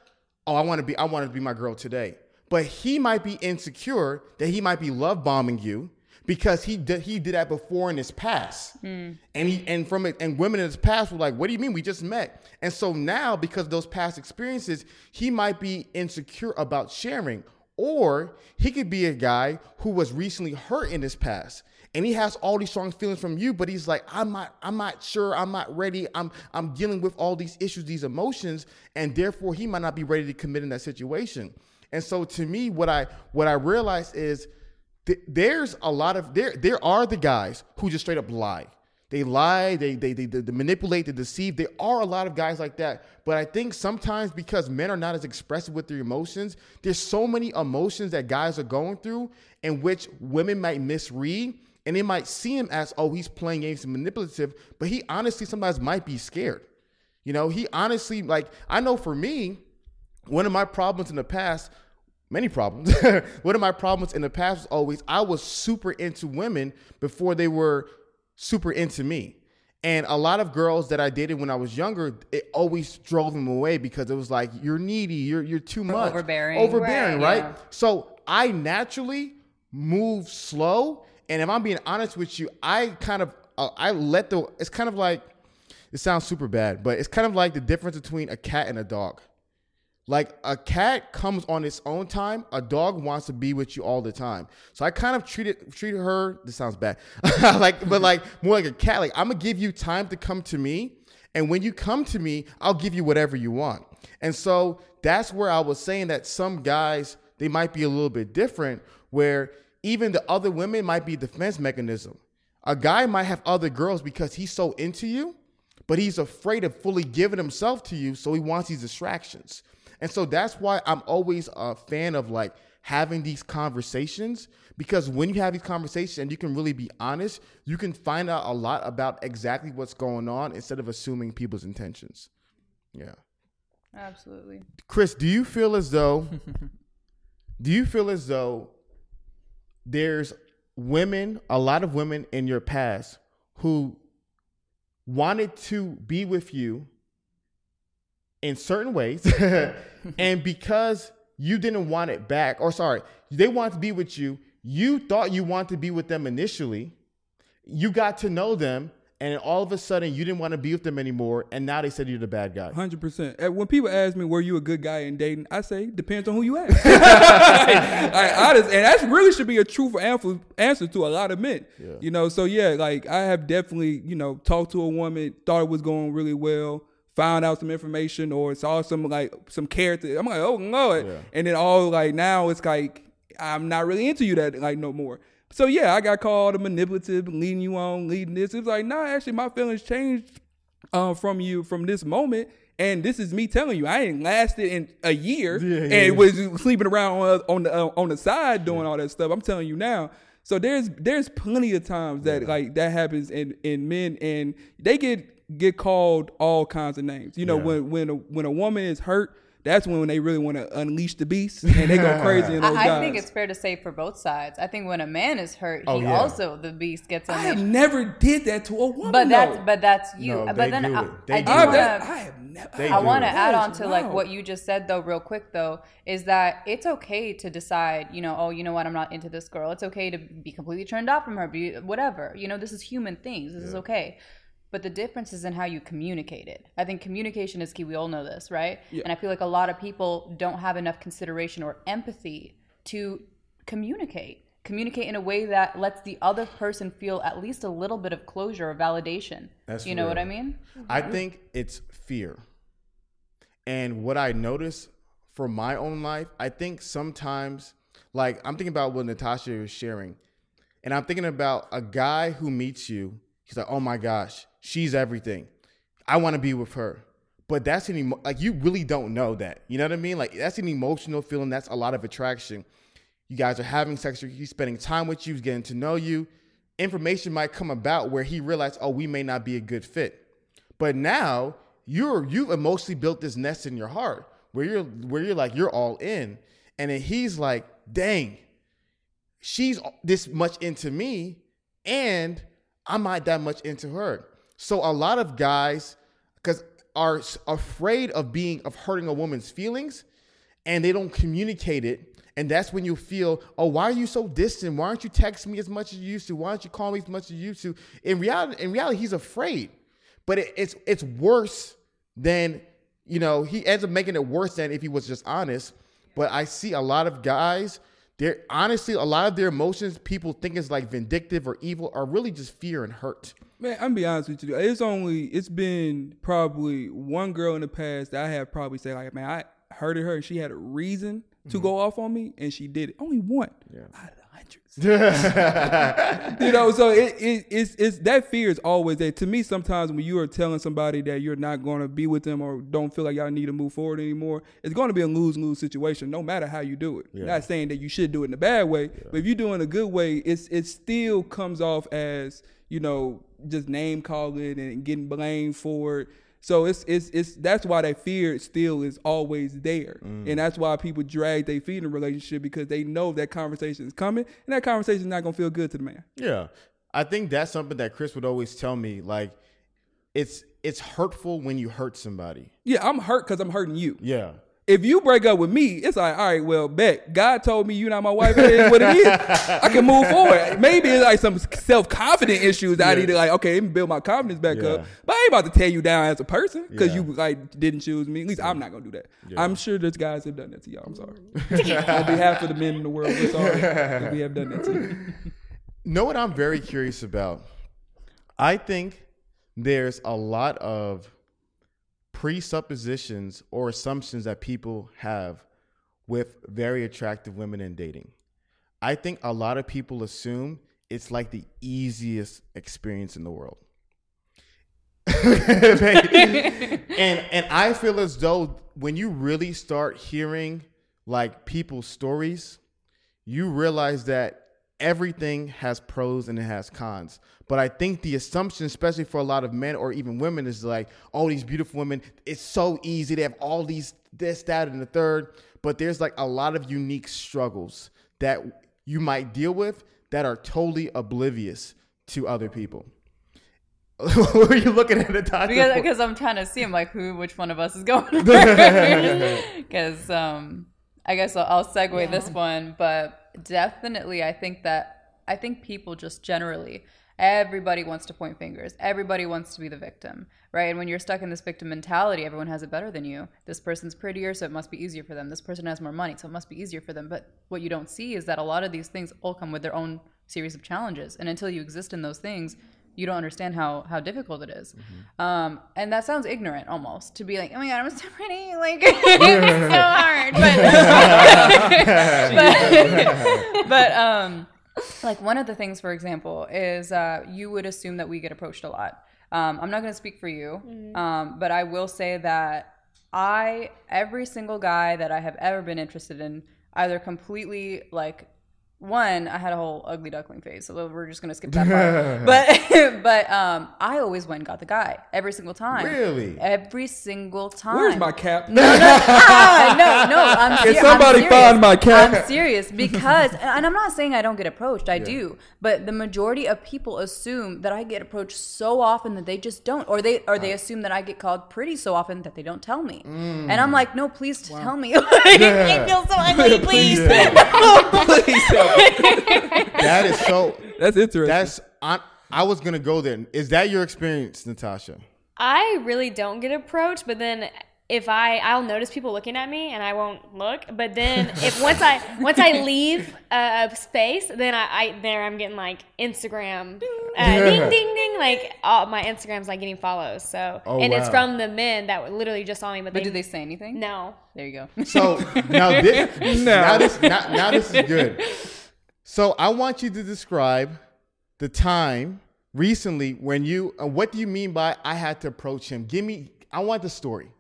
oh, I want to be I want to be my girl today. But he might be insecure that he might be love bombing you because he did he did that before in his past. And he and from it and women in his past were like, "What do you mean we just met?" And so now because those past experiences, he might be insecure about sharing or he could be a guy who was recently hurt in his past and he has all these strong feelings from you, but he's like, I'm not, I'm not sure, I'm not ready. I'm I'm dealing with all these issues, these emotions, and therefore he might not be ready to commit in that situation. And so to me, what I what I realized is th- there's a lot of there there are the guys who just straight up lie. They lie, they, they they they manipulate, they deceive. There are a lot of guys like that, but I think sometimes because men are not as expressive with their emotions, there's so many emotions that guys are going through in which women might misread, and they might see him as, oh, he's playing games and manipulative, but he honestly sometimes might be scared. You know, he honestly like I know for me, one of my problems in the past, many problems. one of my problems in the past was always I was super into women before they were super into me. And a lot of girls that I dated when I was younger, it always drove them away because it was like, you're needy, you're you're too much. overbearing. Overbearing, Right, right? yeah. So I naturally move slow. And if I'm being honest with you, I kind of uh, I let the it's kind of like it sounds super bad, but it's kind of like the difference between a cat and a dog. Like a cat comes on its own time, a dog wants to be with you all the time. So I kind of treated treated her. This sounds bad, like but like more like a cat. Like I'm gonna give you time to come to me, and when you come to me, I'll give you whatever you want. And so that's where I was saying that some guys they might be a little bit different, where even the other women might be defense mechanism. A guy might have other girls because he's so into you, but he's afraid of fully giving himself to you, so he wants these distractions. And so that's why I'm always a fan of like having these conversations because when you have these conversations and you can really be honest, you can find out a lot about exactly what's going on instead of assuming people's intentions. Yeah. Absolutely. Chris, do you feel as though do you feel as though there's women, a lot of women in your past who wanted to be with you in certain ways and because you didn't want it back or sorry, they wanted to be with you, you thought you wanted to be with them initially, you got to know them and all of a sudden you didn't want to be with them anymore and now they said you're the bad guy. Hundred percent. Eh, when people ask me, "Were you a good guy in dating?" I say, "Depends on who you ask." like, honest, and that really should be a truthful answer, answer to a lot of men. Yeah. You know, so yeah, like I have definitely, you know, talked to a woman, thought it was going really well, found out some information or saw some like some character. I'm like, oh lord, Yeah. and then all like now it's like I'm not really into you that like no more. So yeah, I got called a manipulative, leading you on, leading this. It was like, nah, actually, my feelings changed um, from you from this moment. And this is me telling you, I ain't lasted in a year Yeah, and was sleeping around on, on the uh, on the side doing all that stuff. I'm telling you now. So there's there's plenty of times that like that happens in in men and they get get called all kinds of names. You know Yeah. when when a, when a woman is hurt, that's when they really want to unleash the beast and they go crazy in those I, guys. I think it's fair to say for both sides. I think when a man is hurt, Oh, he yeah. also the beast gets I on. have never did that to a woman. But that's though. but that's you. No, but they then do I, it. They I do do it. I, wanna, I have never. They I want to add on is to like what you just said though, real quick though, is that it's okay to decide, you know, oh, you know what, I'm not into this girl. It's okay to be completely turned off from her, be whatever. You know, this is human things. This is okay. But the difference is in how you communicate it. I think communication is key. We all know this, right? And I feel like a lot of people don't have enough consideration or empathy to communicate. Communicate in a way that lets the other person feel at least a little bit of closure or validation. That's you know what. I mean? I think it's fear. And what I notice for my own life, I think sometimes, like I'm thinking about what Natasha was sharing, and I'm thinking about a guy who meets you. He's like, "Oh my gosh, she's everything. I want to be with her." But that's an emo- like you really don't know that. You know what I mean? Like that's an emotional feeling. That's a lot of attraction. You guys are having sex. He's spending time with you. He's getting to know you. Information might come about where he realized, "Oh, we may not be a good fit." But now you're you've emotionally built this nest in your heart where you're where you're like you're all in, and then he's like, "Dang, she's this much into me, and I'm not that much into her." So a lot of guys, because are afraid of being of hurting a woman's feelings, and they don't communicate it. And that's when you feel, oh, why are you so distant? Why aren't you texting me as much as you used to? Why don't you call me as much as you used to? In reality, in reality, he's afraid. But it, it's it's worse than you know. He ends up making it worse than if he was just honest. But I see a lot of guys. They're honestly a lot of their emotions. People think it's like vindictive or evil, are really just fear and hurt. Man, I'm gonna be honest with you. It's only it's been probably one girl in the past that I have probably said like, man, I hurted her and she had a reason to mm-hmm. go off on me and she did it. Only one Yeah. out you know, so it, it it's it's that fear is always there. To me, sometimes when you are telling somebody that you're not going to be with them or don't feel like y'all need to move forward anymore, it's going to be a lose lose situation, no matter how you do it. Not saying that you should do it in a bad way, but if you do it in a good way, it's it still comes off as you know just name calling and getting blamed for it. So it's it's it's that's why that fear still is always there, and mm. that's why people drag their feet in a relationship because they know that conversation is coming, and that conversation is not gonna feel good to the man. Yeah. I think that's something that Chris would always tell me. Like, it's it's hurtful when you hurt somebody. Yeah, I'm hurt because I'm hurting you. Yeah. If you break up with me, it's like, all right, well, bet God told me you're not my wife. It is what it is. I can move forward. Maybe it's like some self confident issues that I need to like, okay, let me build my confidence back Yeah. up. But I ain't about to tear you down as a person because Yeah. you like didn't choose me. At least I'm not gonna do that. I'm sure there's guys have done that to y'all. I'm sorry. On behalf of the men in the world, we're sorry we have done that to you. know what I'm very curious about? I think there's a lot of presuppositions or assumptions that people have with very attractive women in dating. I think a lot of people assume it's like the easiest experience in the world. and and I feel as though when you really start hearing like people's stories, you realize that everything has pros and it has cons. But I think the assumption, especially for a lot of men or even women, is like, oh, these beautiful women, it's so easy. They have all these, this, that, and the third. But there's like a lot of unique struggles that you might deal with that are totally oblivious to other people. what are you looking at, Natasha? because because I'm trying to see, I'm like, who, which one of us is going Because um, I guess I'll, I'll segue this one, but definitely, I think that I think people just generally, everybody wants to point fingers. Everybody wants to be the victim, right? And when you're stuck in this victim mentality, everyone has it better than you. This person's prettier, so it must be easier for them. This person has more money, so it must be easier for them. But what you don't see is that a lot of these things all come with their own series of challenges, and until you exist in those things, you don't understand how how difficult it is. Um, and that sounds ignorant almost to be like, oh my god, I'm so pretty, like it's so hard. But, but, but um, like one of the things, for example, is uh, you would assume that we get approached a lot. Um, I'm not going to speak for you, um, but I will say that I every single guy that I have ever been interested in either completely like one, I had a whole ugly duckling phase, so we're just gonna skip that part. but but um, I always went and got the guy every single time. Really? Every single time. Where's my cap? Ah, no, no, I'm Can ser- somebody I'm serious. find my cap? I'm serious because, and I'm not saying I don't get approached. I do, but the majority of people assume that I get approached so often that they just don't, or they or they assume that I get called pretty so often that they don't tell me. And I'm like, no, please tell me. Like, I feel so ugly, please. Please tell me. That is so. That's interesting. That's I, I was gonna go there. Is that your experience, Natasha? I really don't get approached, but then if I I'll notice people looking at me and I won't look. But then if once I once I leave a, a space, then I, I there I'm getting like Instagram uh, ding ding ding like all, my Instagram's like getting follows. So Oh, and it's from the men that literally just saw me, but, But they, did they say anything? no. There you go. So now this, No. now this, now, now this is good. So I want you to describe the time recently when you. Uh, what do you mean by I had to approach him? Give me. I want the story.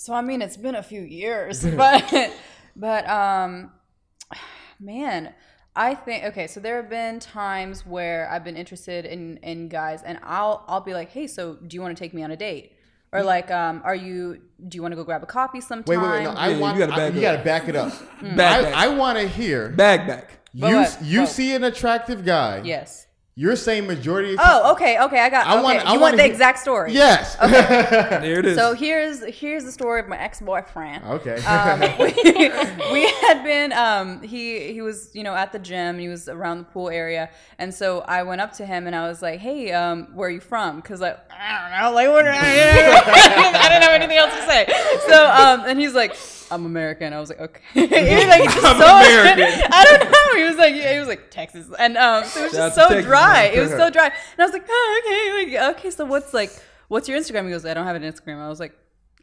So I mean, it's been a few years, but but um, man, I think okay. So there have been times where I've been interested in in guys, and I'll I'll be like, hey, so do you want to take me on a date? Or like, um, are you? Do you want to go grab a coffee sometime? Wait, wait, wait. No, I Yeah, you want. gotta I- back you up. got to back it up. Back, I, back. I want to hear. Bag back. But you what? you What? see an attractive guy. yes. You're saying majority. Of Oh, okay, okay. I got. I okay. want- you I want wanna the hear- exact story? Yes. Okay. There it is. So here's here's the story of my ex boyfriend. okay. um, we, we had been um, he he was you know at the gym he was around the pool area and so I went up to him and I was like hey um, where are you from because like I don't know like what did I do I didn't have anything else to say so um, and he's like I'm American I was like okay he was like I'm so American. I don't know he was like he was like Texas and um, so it was Shout just so Texas, dry man. it was so dry and I was like oh, okay like, okay so what's like what's your Instagram he goes I don't have an Instagram I was like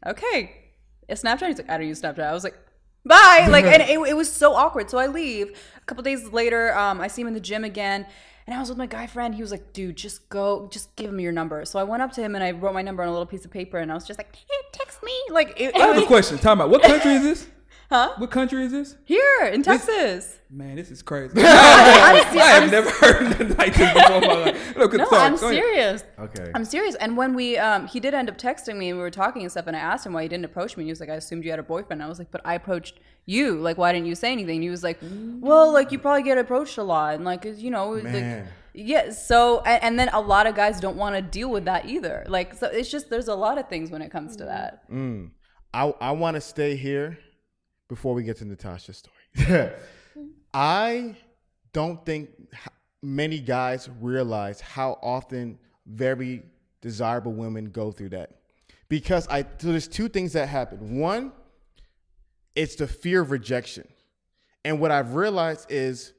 okay a Snapchat? He's like, I don't use Snapchat. I was like, bye. Like, and it, it was so awkward. So I leave. A couple days later, um, I see him in the gym again. And I was with my guy friend. He was like, dude, just go, just give him your number. So I went up to him and I wrote my number on a little piece of paper and I was just like, hey, text me. Like, it, it I have a question. Time out. What country is this? Huh? What country is this? here in Texas. Man, this is crazy. I'm I se- have I'm never heard nothing like this before in my life. No, good No, talk. I'm Go ahead. serious. Okay. I'm serious. And when we, um, he did end up texting me and we were talking and stuff, and I asked him why he didn't approach me. And he was like, I assumed you had a boyfriend. I was like, but I approached you. Like, why didn't you say anything? And he was like, well, like you probably get approached a lot, and like you know, like Man. yeah. So and, and then a lot of guys don't want to deal with that either. Like, so it's just there's a lot of things when it comes to that. I I want to stay here before we get to Natasha's story. Mm-hmm. I don't think many guys realize how often very desirable women go through that. Because I so there's two things that happen. One, it's the fear of rejection. And what I've realized is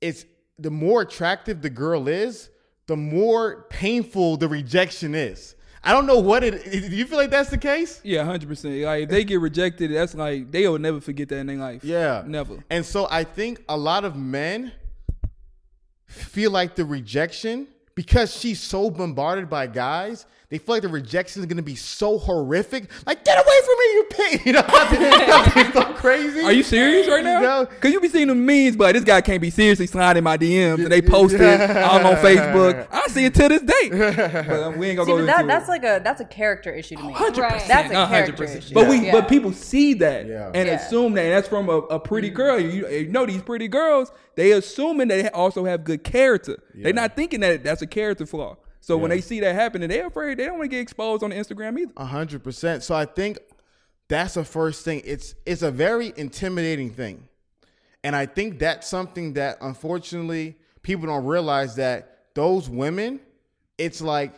it's the more attractive the girl is, the more painful the rejection is. I don't know what it do you feel like that's the case? Yeah, hundred percent. Like if they get rejected, that's like they'll never forget that in their life. Yeah. never. And so I think a lot of men feel like the rejection because she's so bombarded by guys, they feel like the rejection is going to be so horrific. Like, get away from me, you pig! You know, that's so crazy. Are you serious right now? You know? Cause you be seeing the memes, but this guy can't be seriously sliding my DMs and they post it all on Facebook. I see it to this day, but um, we ain't gonna See, go but into that it. that's like a that's a character issue to me. Hundred percent, That's a a hundred character percent. issue. But we, Yeah. but people see that Yeah. and Yeah. assume that and that's from a, a pretty girl. You, you know these pretty girls, they assuming that they also have good character. They're not thinking that that's a character flaw. So when they see that happening, they're afraid. They don't want to get exposed on Instagram either. A hundred percent. So I think that's the first thing. It's it's a very intimidating thing, and I think that's something that unfortunately people don't realize that those women, it's like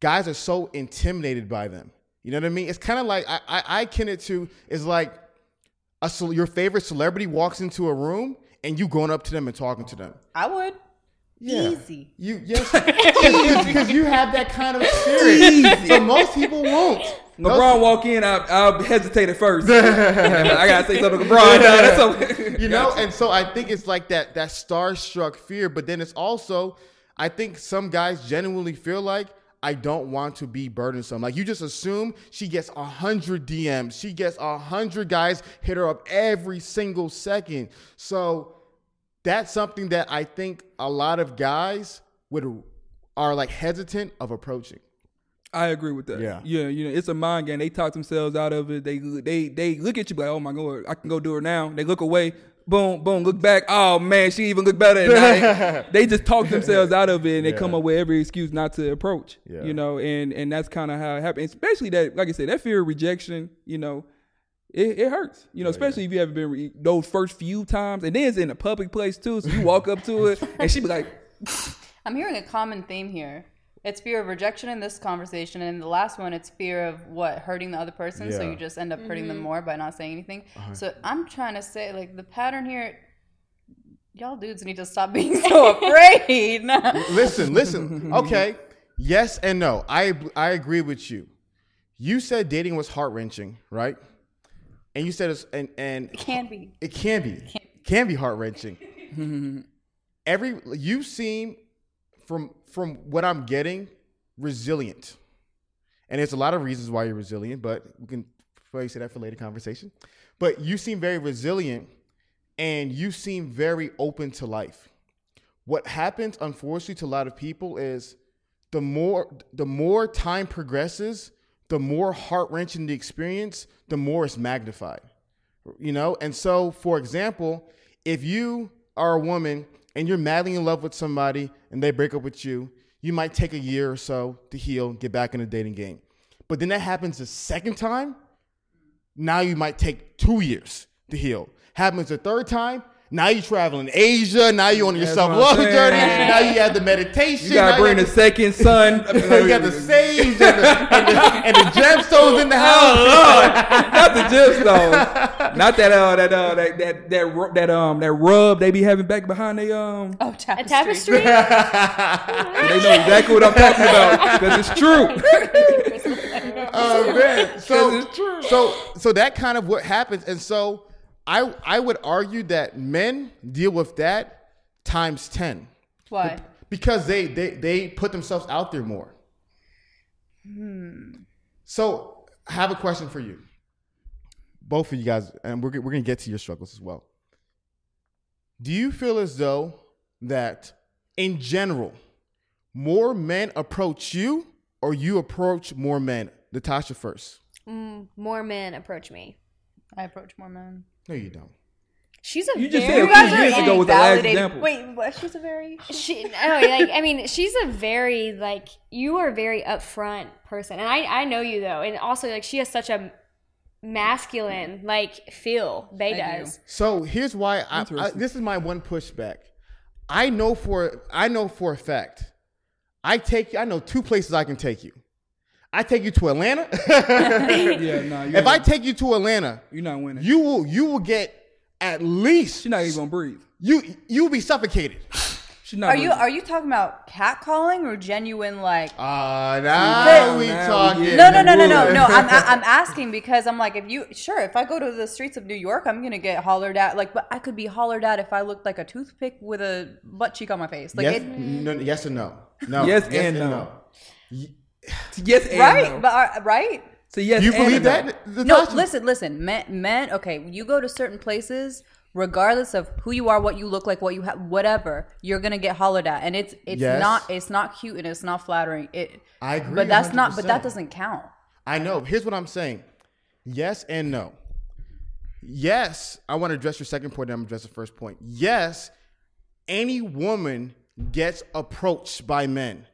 guys are so intimidated by them. You know what I mean? It's kind of like I I, I kin it to is like a your favorite celebrity walks into a room and you going up to them and talking to them. I would. Yeah. Easy. You yes, because you have that kind of spirit. But most people won't. LeBron walk in, I, I'll hesitate at first. I gotta say something to LeBron. Nah, that's okay. you know and so i think it's like that that starstruck fear but then it's also i think some guys genuinely feel like i don't want to be burdensome like you just assume she gets a hundred dms she gets a hundred guys hit her up every single second so that's something that I think a lot of guys would are like hesitant of approaching. I agree with that. Yeah. yeah. You know, it's a mind game. They talk themselves out of it. They they they look at you like, oh my god, I can go do it now. They look away. Boom, boom, look back. Oh man, she even look better. At they just talk themselves out of it, and they come up with every excuse not to approach. Yeah. You know, and and that's kind of how it happens. Especially that, like I said, that fear of rejection. You know, it, it hurts. You know, especially if you haven't been re- those first few times, and then it's in a public place too. So you walk up to it, and she be like, I'm hearing a common theme here. It's fear of rejection in this conversation, and in the last one, it's fear of what hurting the other person. So you just end up hurting them more by not saying anything. Uh-huh. So I'm trying to say, like the pattern here, y'all dudes need to stop being so afraid. listen, listen. Okay. Yes and no. I I agree with you. You said dating was heart wrenching, right? And you said it's and and it Can be. it can be It can be heart wrenching. Mm-hmm. Every you seem from from what I'm getting resilient, and there's a lot of reasons why you're resilient, but we can probably say that for later conversation. But you seem very resilient, and you seem very open to life. What happens, unfortunately, to a lot of people is the more the more time progresses, the more heart wrenching the experience, the more it's magnified you know? And so for example if you are a woman and you're madly in love with somebody and they break up with you you might take a year or so to heal get back in the dating game. But then that happens the second time now you might take two years to heal. Happens the third time now you're traveling Asia. Now you're on your That's self what love journey. Now you have the meditation. you gotta now bring you the second son. you got the sage and the, and the, and the gemstones in the Oh house. Lord, not the gemstones, not that uh that uh that that that ru- that um that rub they be having back behind they um. Oh, A tapestry. tapestry? They know exactly what I'm talking about because it's true. Oh man. So it's true. so so that kind of what happens, and so I I would argue that men deal with that times ten Why? because they they they put themselves out there more. So I have a question for you, both of you guys, and we're we're gonna get to your struggles as well. Do you feel as though that in general, more men approach you, or you approach more men? Natasha first. Mm, more men approach me. I approach more men. No, you don't. She's a You just very said a few years ago was the last example. Wait, what? She's a very. she no, like I mean, she's a very like you are a very upfront person, and I I know you though, and also like she has such a masculine like feel. Bay I do. does. So here's why I, I this is my one pushback. I know for I know for a fact. I take you. I know two places I can take you. I take you to Atlanta. Yeah, nah. You if I take you to Atlanta, you're not winning. you will you will get at least She's not even gonna breathe. you you will be suffocated. She's not. Are you are you talking about catcalling or genuine like? Ah, now we Now we talking. get- No, no, no, no, no, no. I'm I'm asking because I'm like, if you sure, if I go to the streets of New York, I'm gonna get hollered at. Like, but I could be hollered at if I looked like a toothpick with a butt cheek on my face. Like, yes, it, no, yes or no? No. Yes and no. yes, and right? no. But are, right? So yes, You believe no. that? No, Natasha? listen, listen. Men, men. Okay, you go to certain places, regardless of who you are, what you look like, what you have, whatever, you're gonna get hollered at, and it's it's Yes. not it's not cute and it's not flattering. It. I agree But that's not. But that doesn't count. I know. Here's what I'm saying. Yes and no. Yes, I want to address your second point, and I'm gonna address the first point. Yes, any woman gets approached by men.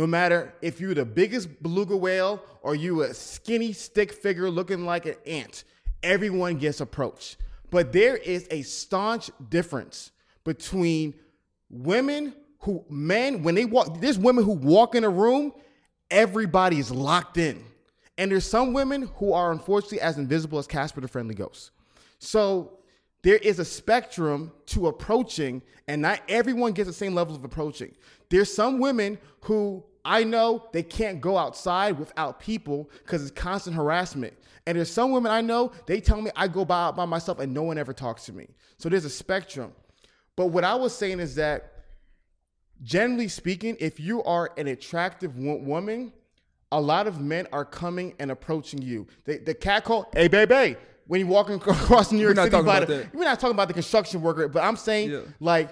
No matter if you're the biggest beluga whale or you a skinny stick figure looking like an ant, everyone gets approached. But there is a staunch difference between women who men when they walk there's women who walk in a room everybody is locked in. And there's some women who are unfortunately as invisible as casper the friendly ghost. So there is a spectrum to approaching and not everyone gets the same level of approaching. There's some women who i know they can't go outside without people because it's constant harassment and there's some women i know they tell me i go by, by myself and no one ever talks to me so there's a spectrum but what I was saying is that, generally speaking, if you are an attractive woman, a lot of men are coming and approaching you. The, the cat call, hey, baby, when you're walking across New York City, about the, we're not talking about the construction worker, but I'm saying, Yeah. like,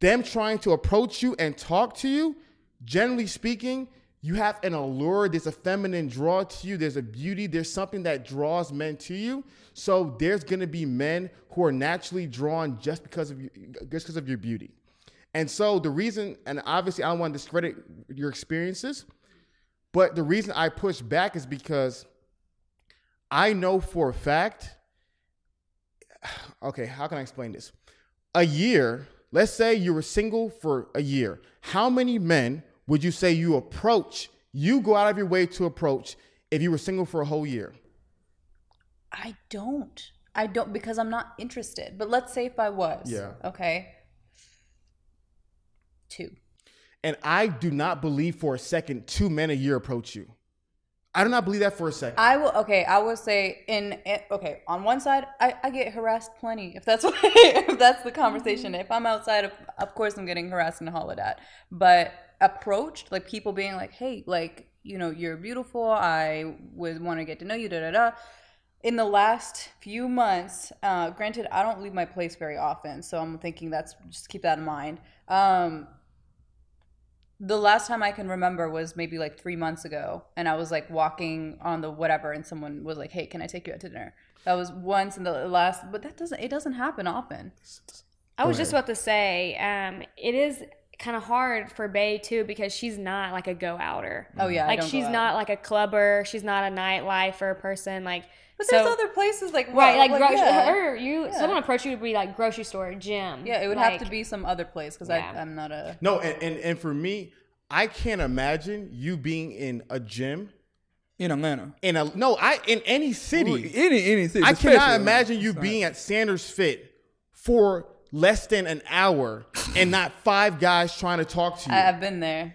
them trying to approach you and talk to you, generally speaking, you have an allure. There's a feminine draw to you. There's a beauty. There's something that draws men to you. So there's gonna be men who are naturally drawn just because of you, just because of your beauty. And so the reason, and obviously I don't want to discredit your experiences, but the reason I push back is because I know for a fact. Okay, how can I explain this? A year, let's say you were single for a year. How many men would you say you approach, you go out of your way to approach if you were single for a whole year? I don't. I don't because I'm not interested. But let's say if I was. Yeah. Okay. Two. And I do not believe for a second two men a year approach you. I do not believe that for a second. I will. Okay, I will say in okay on one side, I, I get harassed plenty. If that's what, if that's the conversation. Mm-hmm. If I'm outside, of of course I'm getting harassed and of that. But approached like people being like, hey, like you know you're beautiful. I would want to get to know you. Da da da. In the last few months, uh, granted, I don't leave my place very often, so I'm thinking that's just keep that in mind. Um, the last time I can remember was maybe like three months ago, and I was like walking on the whatever, and someone was like, "Hey, can I take you out to dinner?" That was once in the last, but that doesn't it doesn't happen often. I was just about to say, um, it is kind of hard for Bay too because she's not like a go outer. Oh yeah, like she's not like a clubber. She's not a nightlifer person. Like But so, there's other places like right, like, well, grocery. yeah. Her, you, Yeah. someone approach you to be like grocery store, gym. Yeah, it would like, have to be some other place because Yeah. I'm not a. no, and, and and for me, I can't imagine you being in a gym in Atlanta. in a no, I in any city. Any any city. I especially cannot Atlanta. imagine you It's not- being at Sanders Fit for less than an hour and not five guys trying to talk to you. I, I've been there.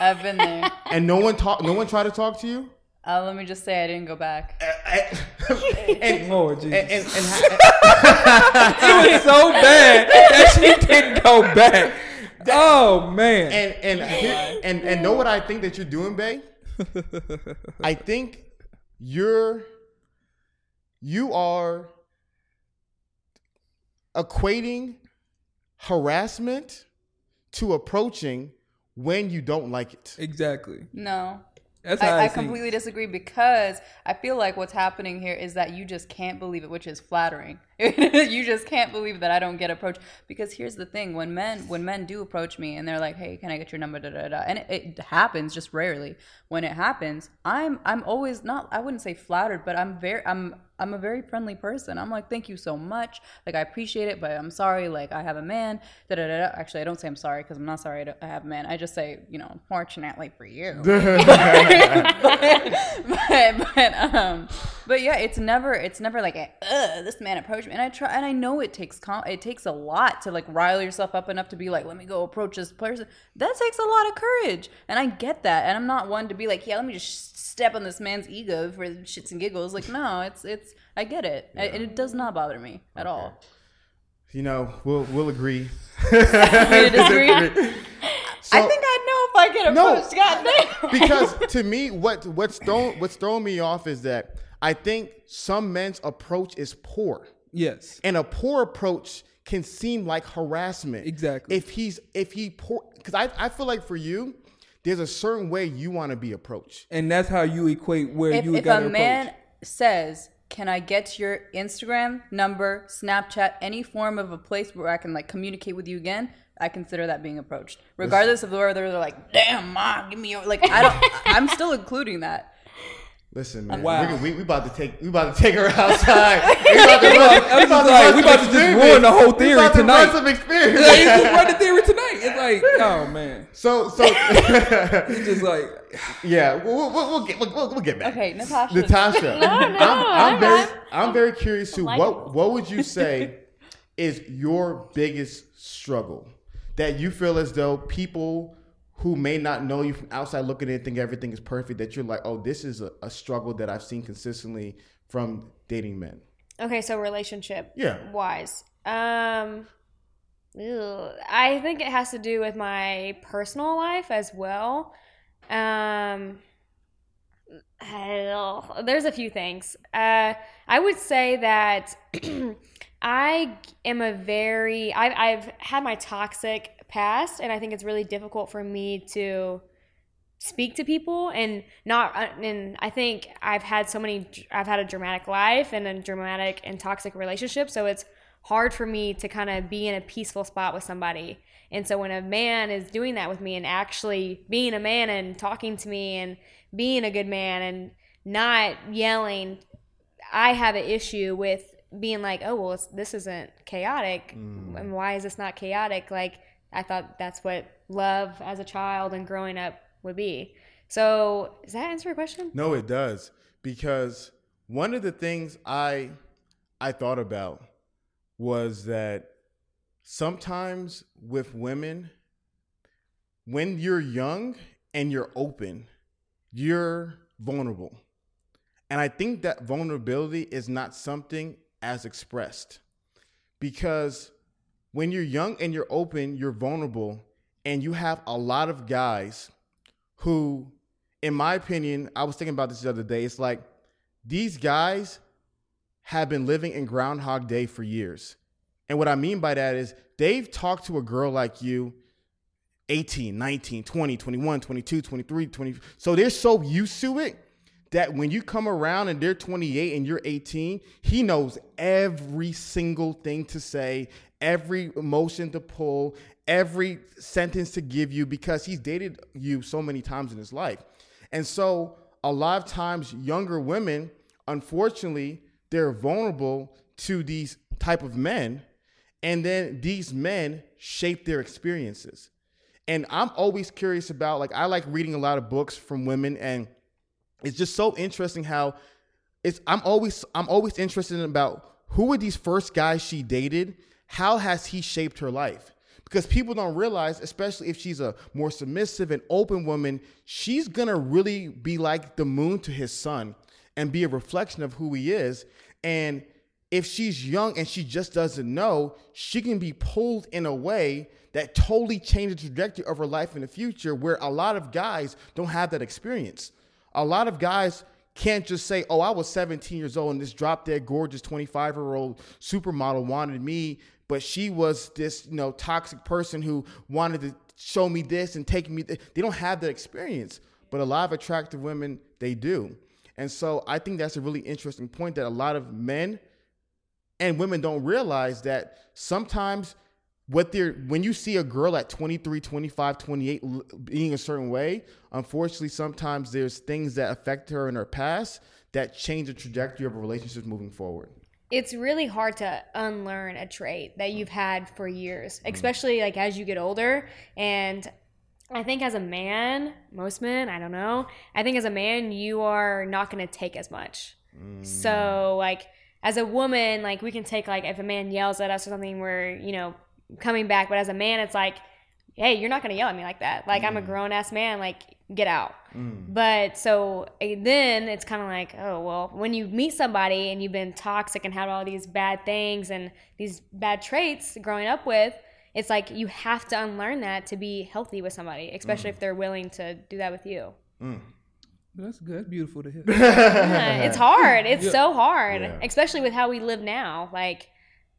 I've been there. and no one talk no one tried to talk to you? Uh, let me just say I didn't go back. and, Lord Jesus. and, and, and ha- it was so bad that she didn't go back. Oh man. and and here- and and know what I think that you're doing, Bay? I think you're you are equating harassment to approaching when you don't like it. exactly. No. That's how I, I see it. completely disagree because I feel like what's happening here is that you just can't believe it, which is flattering. you just can't believe that I don't get approached because here's the thing: when men when men do approach me and they're like, "Hey, can I get your number?" Da, da, da, and it, it happens just rarely. When it happens, I'm I'm always not I wouldn't say flattered, but I'm very I'm I'm a very friendly person. I'm like, "Thank you so much. Like I appreciate it, but I'm sorry. Like I have a man." Da, da, da. Actually, I don't say I'm sorry because I'm not sorry I have a man. I just say, you know, fortunately for you but, but um but yeah it's never it's never like Ugh, this man approached me and i try and i know it takes com- it takes a lot to like rile yourself up enough to be like let me go approach this person that takes a lot of courage and i get that and i'm not one to be like yeah let me just step on this man's ego for shits and giggles like no it's it's i get it and it does not bother me at all You know, we'll we'll agree. Agree to disagree? So- i think i know if i get No. approached god damn because to me, what what's thrown what's throwing me off is that I think some men's approach is poor, Yes. and a poor approach can seem like harassment. Exactly. If he's if he poor, because I I feel like for you, there's a certain way you want to be approached. And that's how you equate where if, you if got a to man says can i get your instagram number snapchat any form of a place where i can like communicate with you again i consider that being approached regardless of whether they're like damn ma give me your like i don't i'm still including that Listen, uh, man, Wow. we, we, we about to take we about to take her outside. we about to run, I was just like, we about to just ruin the whole theory we about to tonight. Run some experience. Yeah, you just run the theory tonight. It's like, oh man, so so it's just like, yeah, we'll, we'll, we'll get we'll, we'll get back. okay natasha Natasha, no, I'm, I'm I'm- very, I'm- I'm very curious to what likable. what would you say is your biggest struggle that you feel as though people who may not know you from outside looking in think everything is perfect that you're like, oh, this is a, a struggle that I've seen consistently from dating men. Okay, so relationship Yeah. wise. Um I think it has to do with my personal life as well. Um there's a few things. Uh I would say that I am a very I've I've had my toxic past, and I think it's really difficult for me to speak to people and not uh, and I think I've had so many I've had a dramatic life and a dramatic and toxic relationship, so it's hard for me to kind of be in a peaceful spot with somebody. And so when a man is doing that with me and actually being a man and talking to me and being a good man and not yelling, I have an issue with being like, oh, well, this isn't chaotic. Mm. And why is this not chaotic? Like, I thought that's what love as a child and growing up would be. So, does that answer your question? No, it does. Because one of the things I I thought about was that sometimes with women, when you're young and you're open, you're vulnerable. And I think that vulnerability is not something as expressed because when you're young and you're open, you're vulnerable, and you have a lot of guys who, in my opinion, I was thinking about this the other day. It's like these guys have been living in Groundhog Day for years. And what I mean by that is they've talked to a girl like you 18, 19, 20, 21, 22, 23, 20. So they're so used to it that when you come around and they're 28 and you're 18, he knows every single thing to say, every emotion to pull, every sentence to give you because he's dated you so many times in his life. And so a lot of times younger women, unfortunately, they're vulnerable to these type of men and then these men shape their experiences. And I'm always curious about like I like reading a lot of books from women and it's just so interesting how it's I'm always I'm always interested in about who were these first guys she dated? How has he shaped her life? Because people don't realize, especially if she's a more submissive and open woman, she's gonna really be like the moon to his sun and be a reflection of who he is. And if she's young and she just doesn't know, she can be pulled in a way that totally changes the trajectory of her life in the future where a lot of guys don't have that experience. A lot of guys can't just say, oh, I was 17 years old and this drop dead gorgeous 25 year old supermodel wanted me, but she was this, you know, toxic person who wanted to show me this and take me. Th-. They don't have that experience, but a lot of attractive women, they do. And so I think that's a really interesting point that a lot of men – and women don't realize that sometimes what they're when you see a girl at 23 25 28 being a certain way unfortunately sometimes there's things that affect her in her past that change the trajectory of a relationship moving forward it's really hard to unlearn a trait that you've had for years mm. especially like as you get older and I think as a man, most men, I don't know. I think as a man, you are not going to take as much. Mm. So, like, as a woman, like we can take like if a man yells at us or something, we're you know coming back. But as a man, it's like, hey, you're not gonna yell at me like that. Like mm. I'm a mm. grown ass man. Like get out. Mm. But so then it's kind of like, oh well, when you meet somebody and you've been toxic and had all these bad things and these bad traits growing up with. It's like you have to unlearn that to be healthy with somebody, especially mm. if they're willing to do that with you. Mm. That's good. That's beautiful to hear. yeah, it's hard. It's yeah. so hard, yeah. especially with how we live now. Like,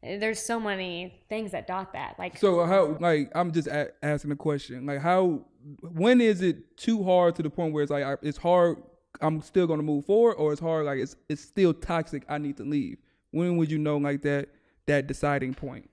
there's so many things that dot that. Like, so how? Like, I'm just a- asking a question. Like, how? When is it too hard to the point where it's like I, it's hard? I'm still gonna move forward, or it's hard. Like, it's it's still toxic. I need to leave. When would you know like that? That deciding point.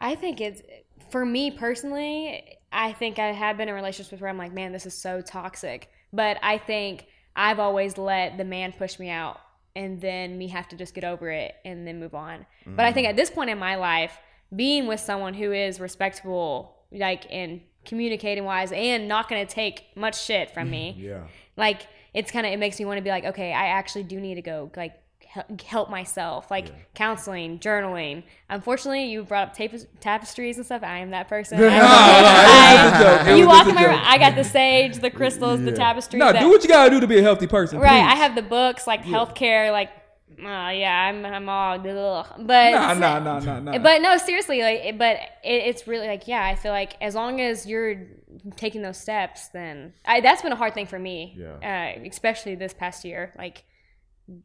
I think it's for me personally. I think I have been in relationships where I'm like, man, this is so toxic but I think I've always let the man push me out and then me have to just get over it and then move on. Mm. But I think at this point in my life, being with someone who is respectable, like in communicating wise and not going to take much shit from me. yeah. Like it's kind of it makes me want to be like, okay, I actually do need to go like help myself, like yeah. counseling, journaling. Unfortunately, you brought up tap- tapestries and stuff. I am that person. I, I, you walk in my room. I got the sage, the crystals, yeah. the tapestries. No, that, do what you gotta do to be a healthy person. Right. Please. I have the books, like yeah. healthcare, like. Uh, yeah, I'm I'm all ugh. but nah, nah, nah, nah, nah. But no, seriously, like, but it, it's really like, yeah, I feel like as long as you're taking those steps, then I, that's been a hard thing for me, yeah. Uh, especially this past year. Like,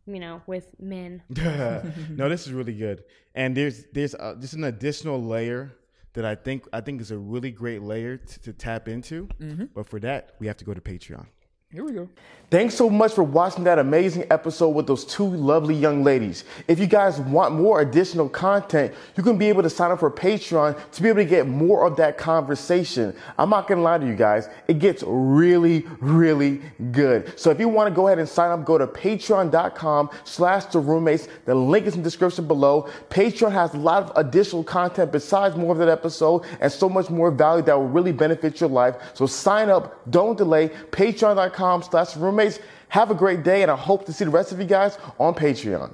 you know, with men. no, this is really good. And there's there's uh, just an additional layer that I think I think is a really great layer to, to tap into. But for that, we have to go to Patreon. Here we go. Thanks so much for watching that amazing episode with those two lovely young ladies. If you guys want more additional content, you can be able to sign up for Patreon to be able to get more of that conversation. I'm not gonna lie to you guys, it gets really, really good. So if you want to go ahead and sign up, go to patreon.com slash the roommates. The link is in the description below. Patreon has a lot of additional content besides more of that episode and so much more value that will really benefit your life. So sign up, don't delay, patreon.com slash roommates. Have a great day, and I hope to see the rest of you guys on Patreon.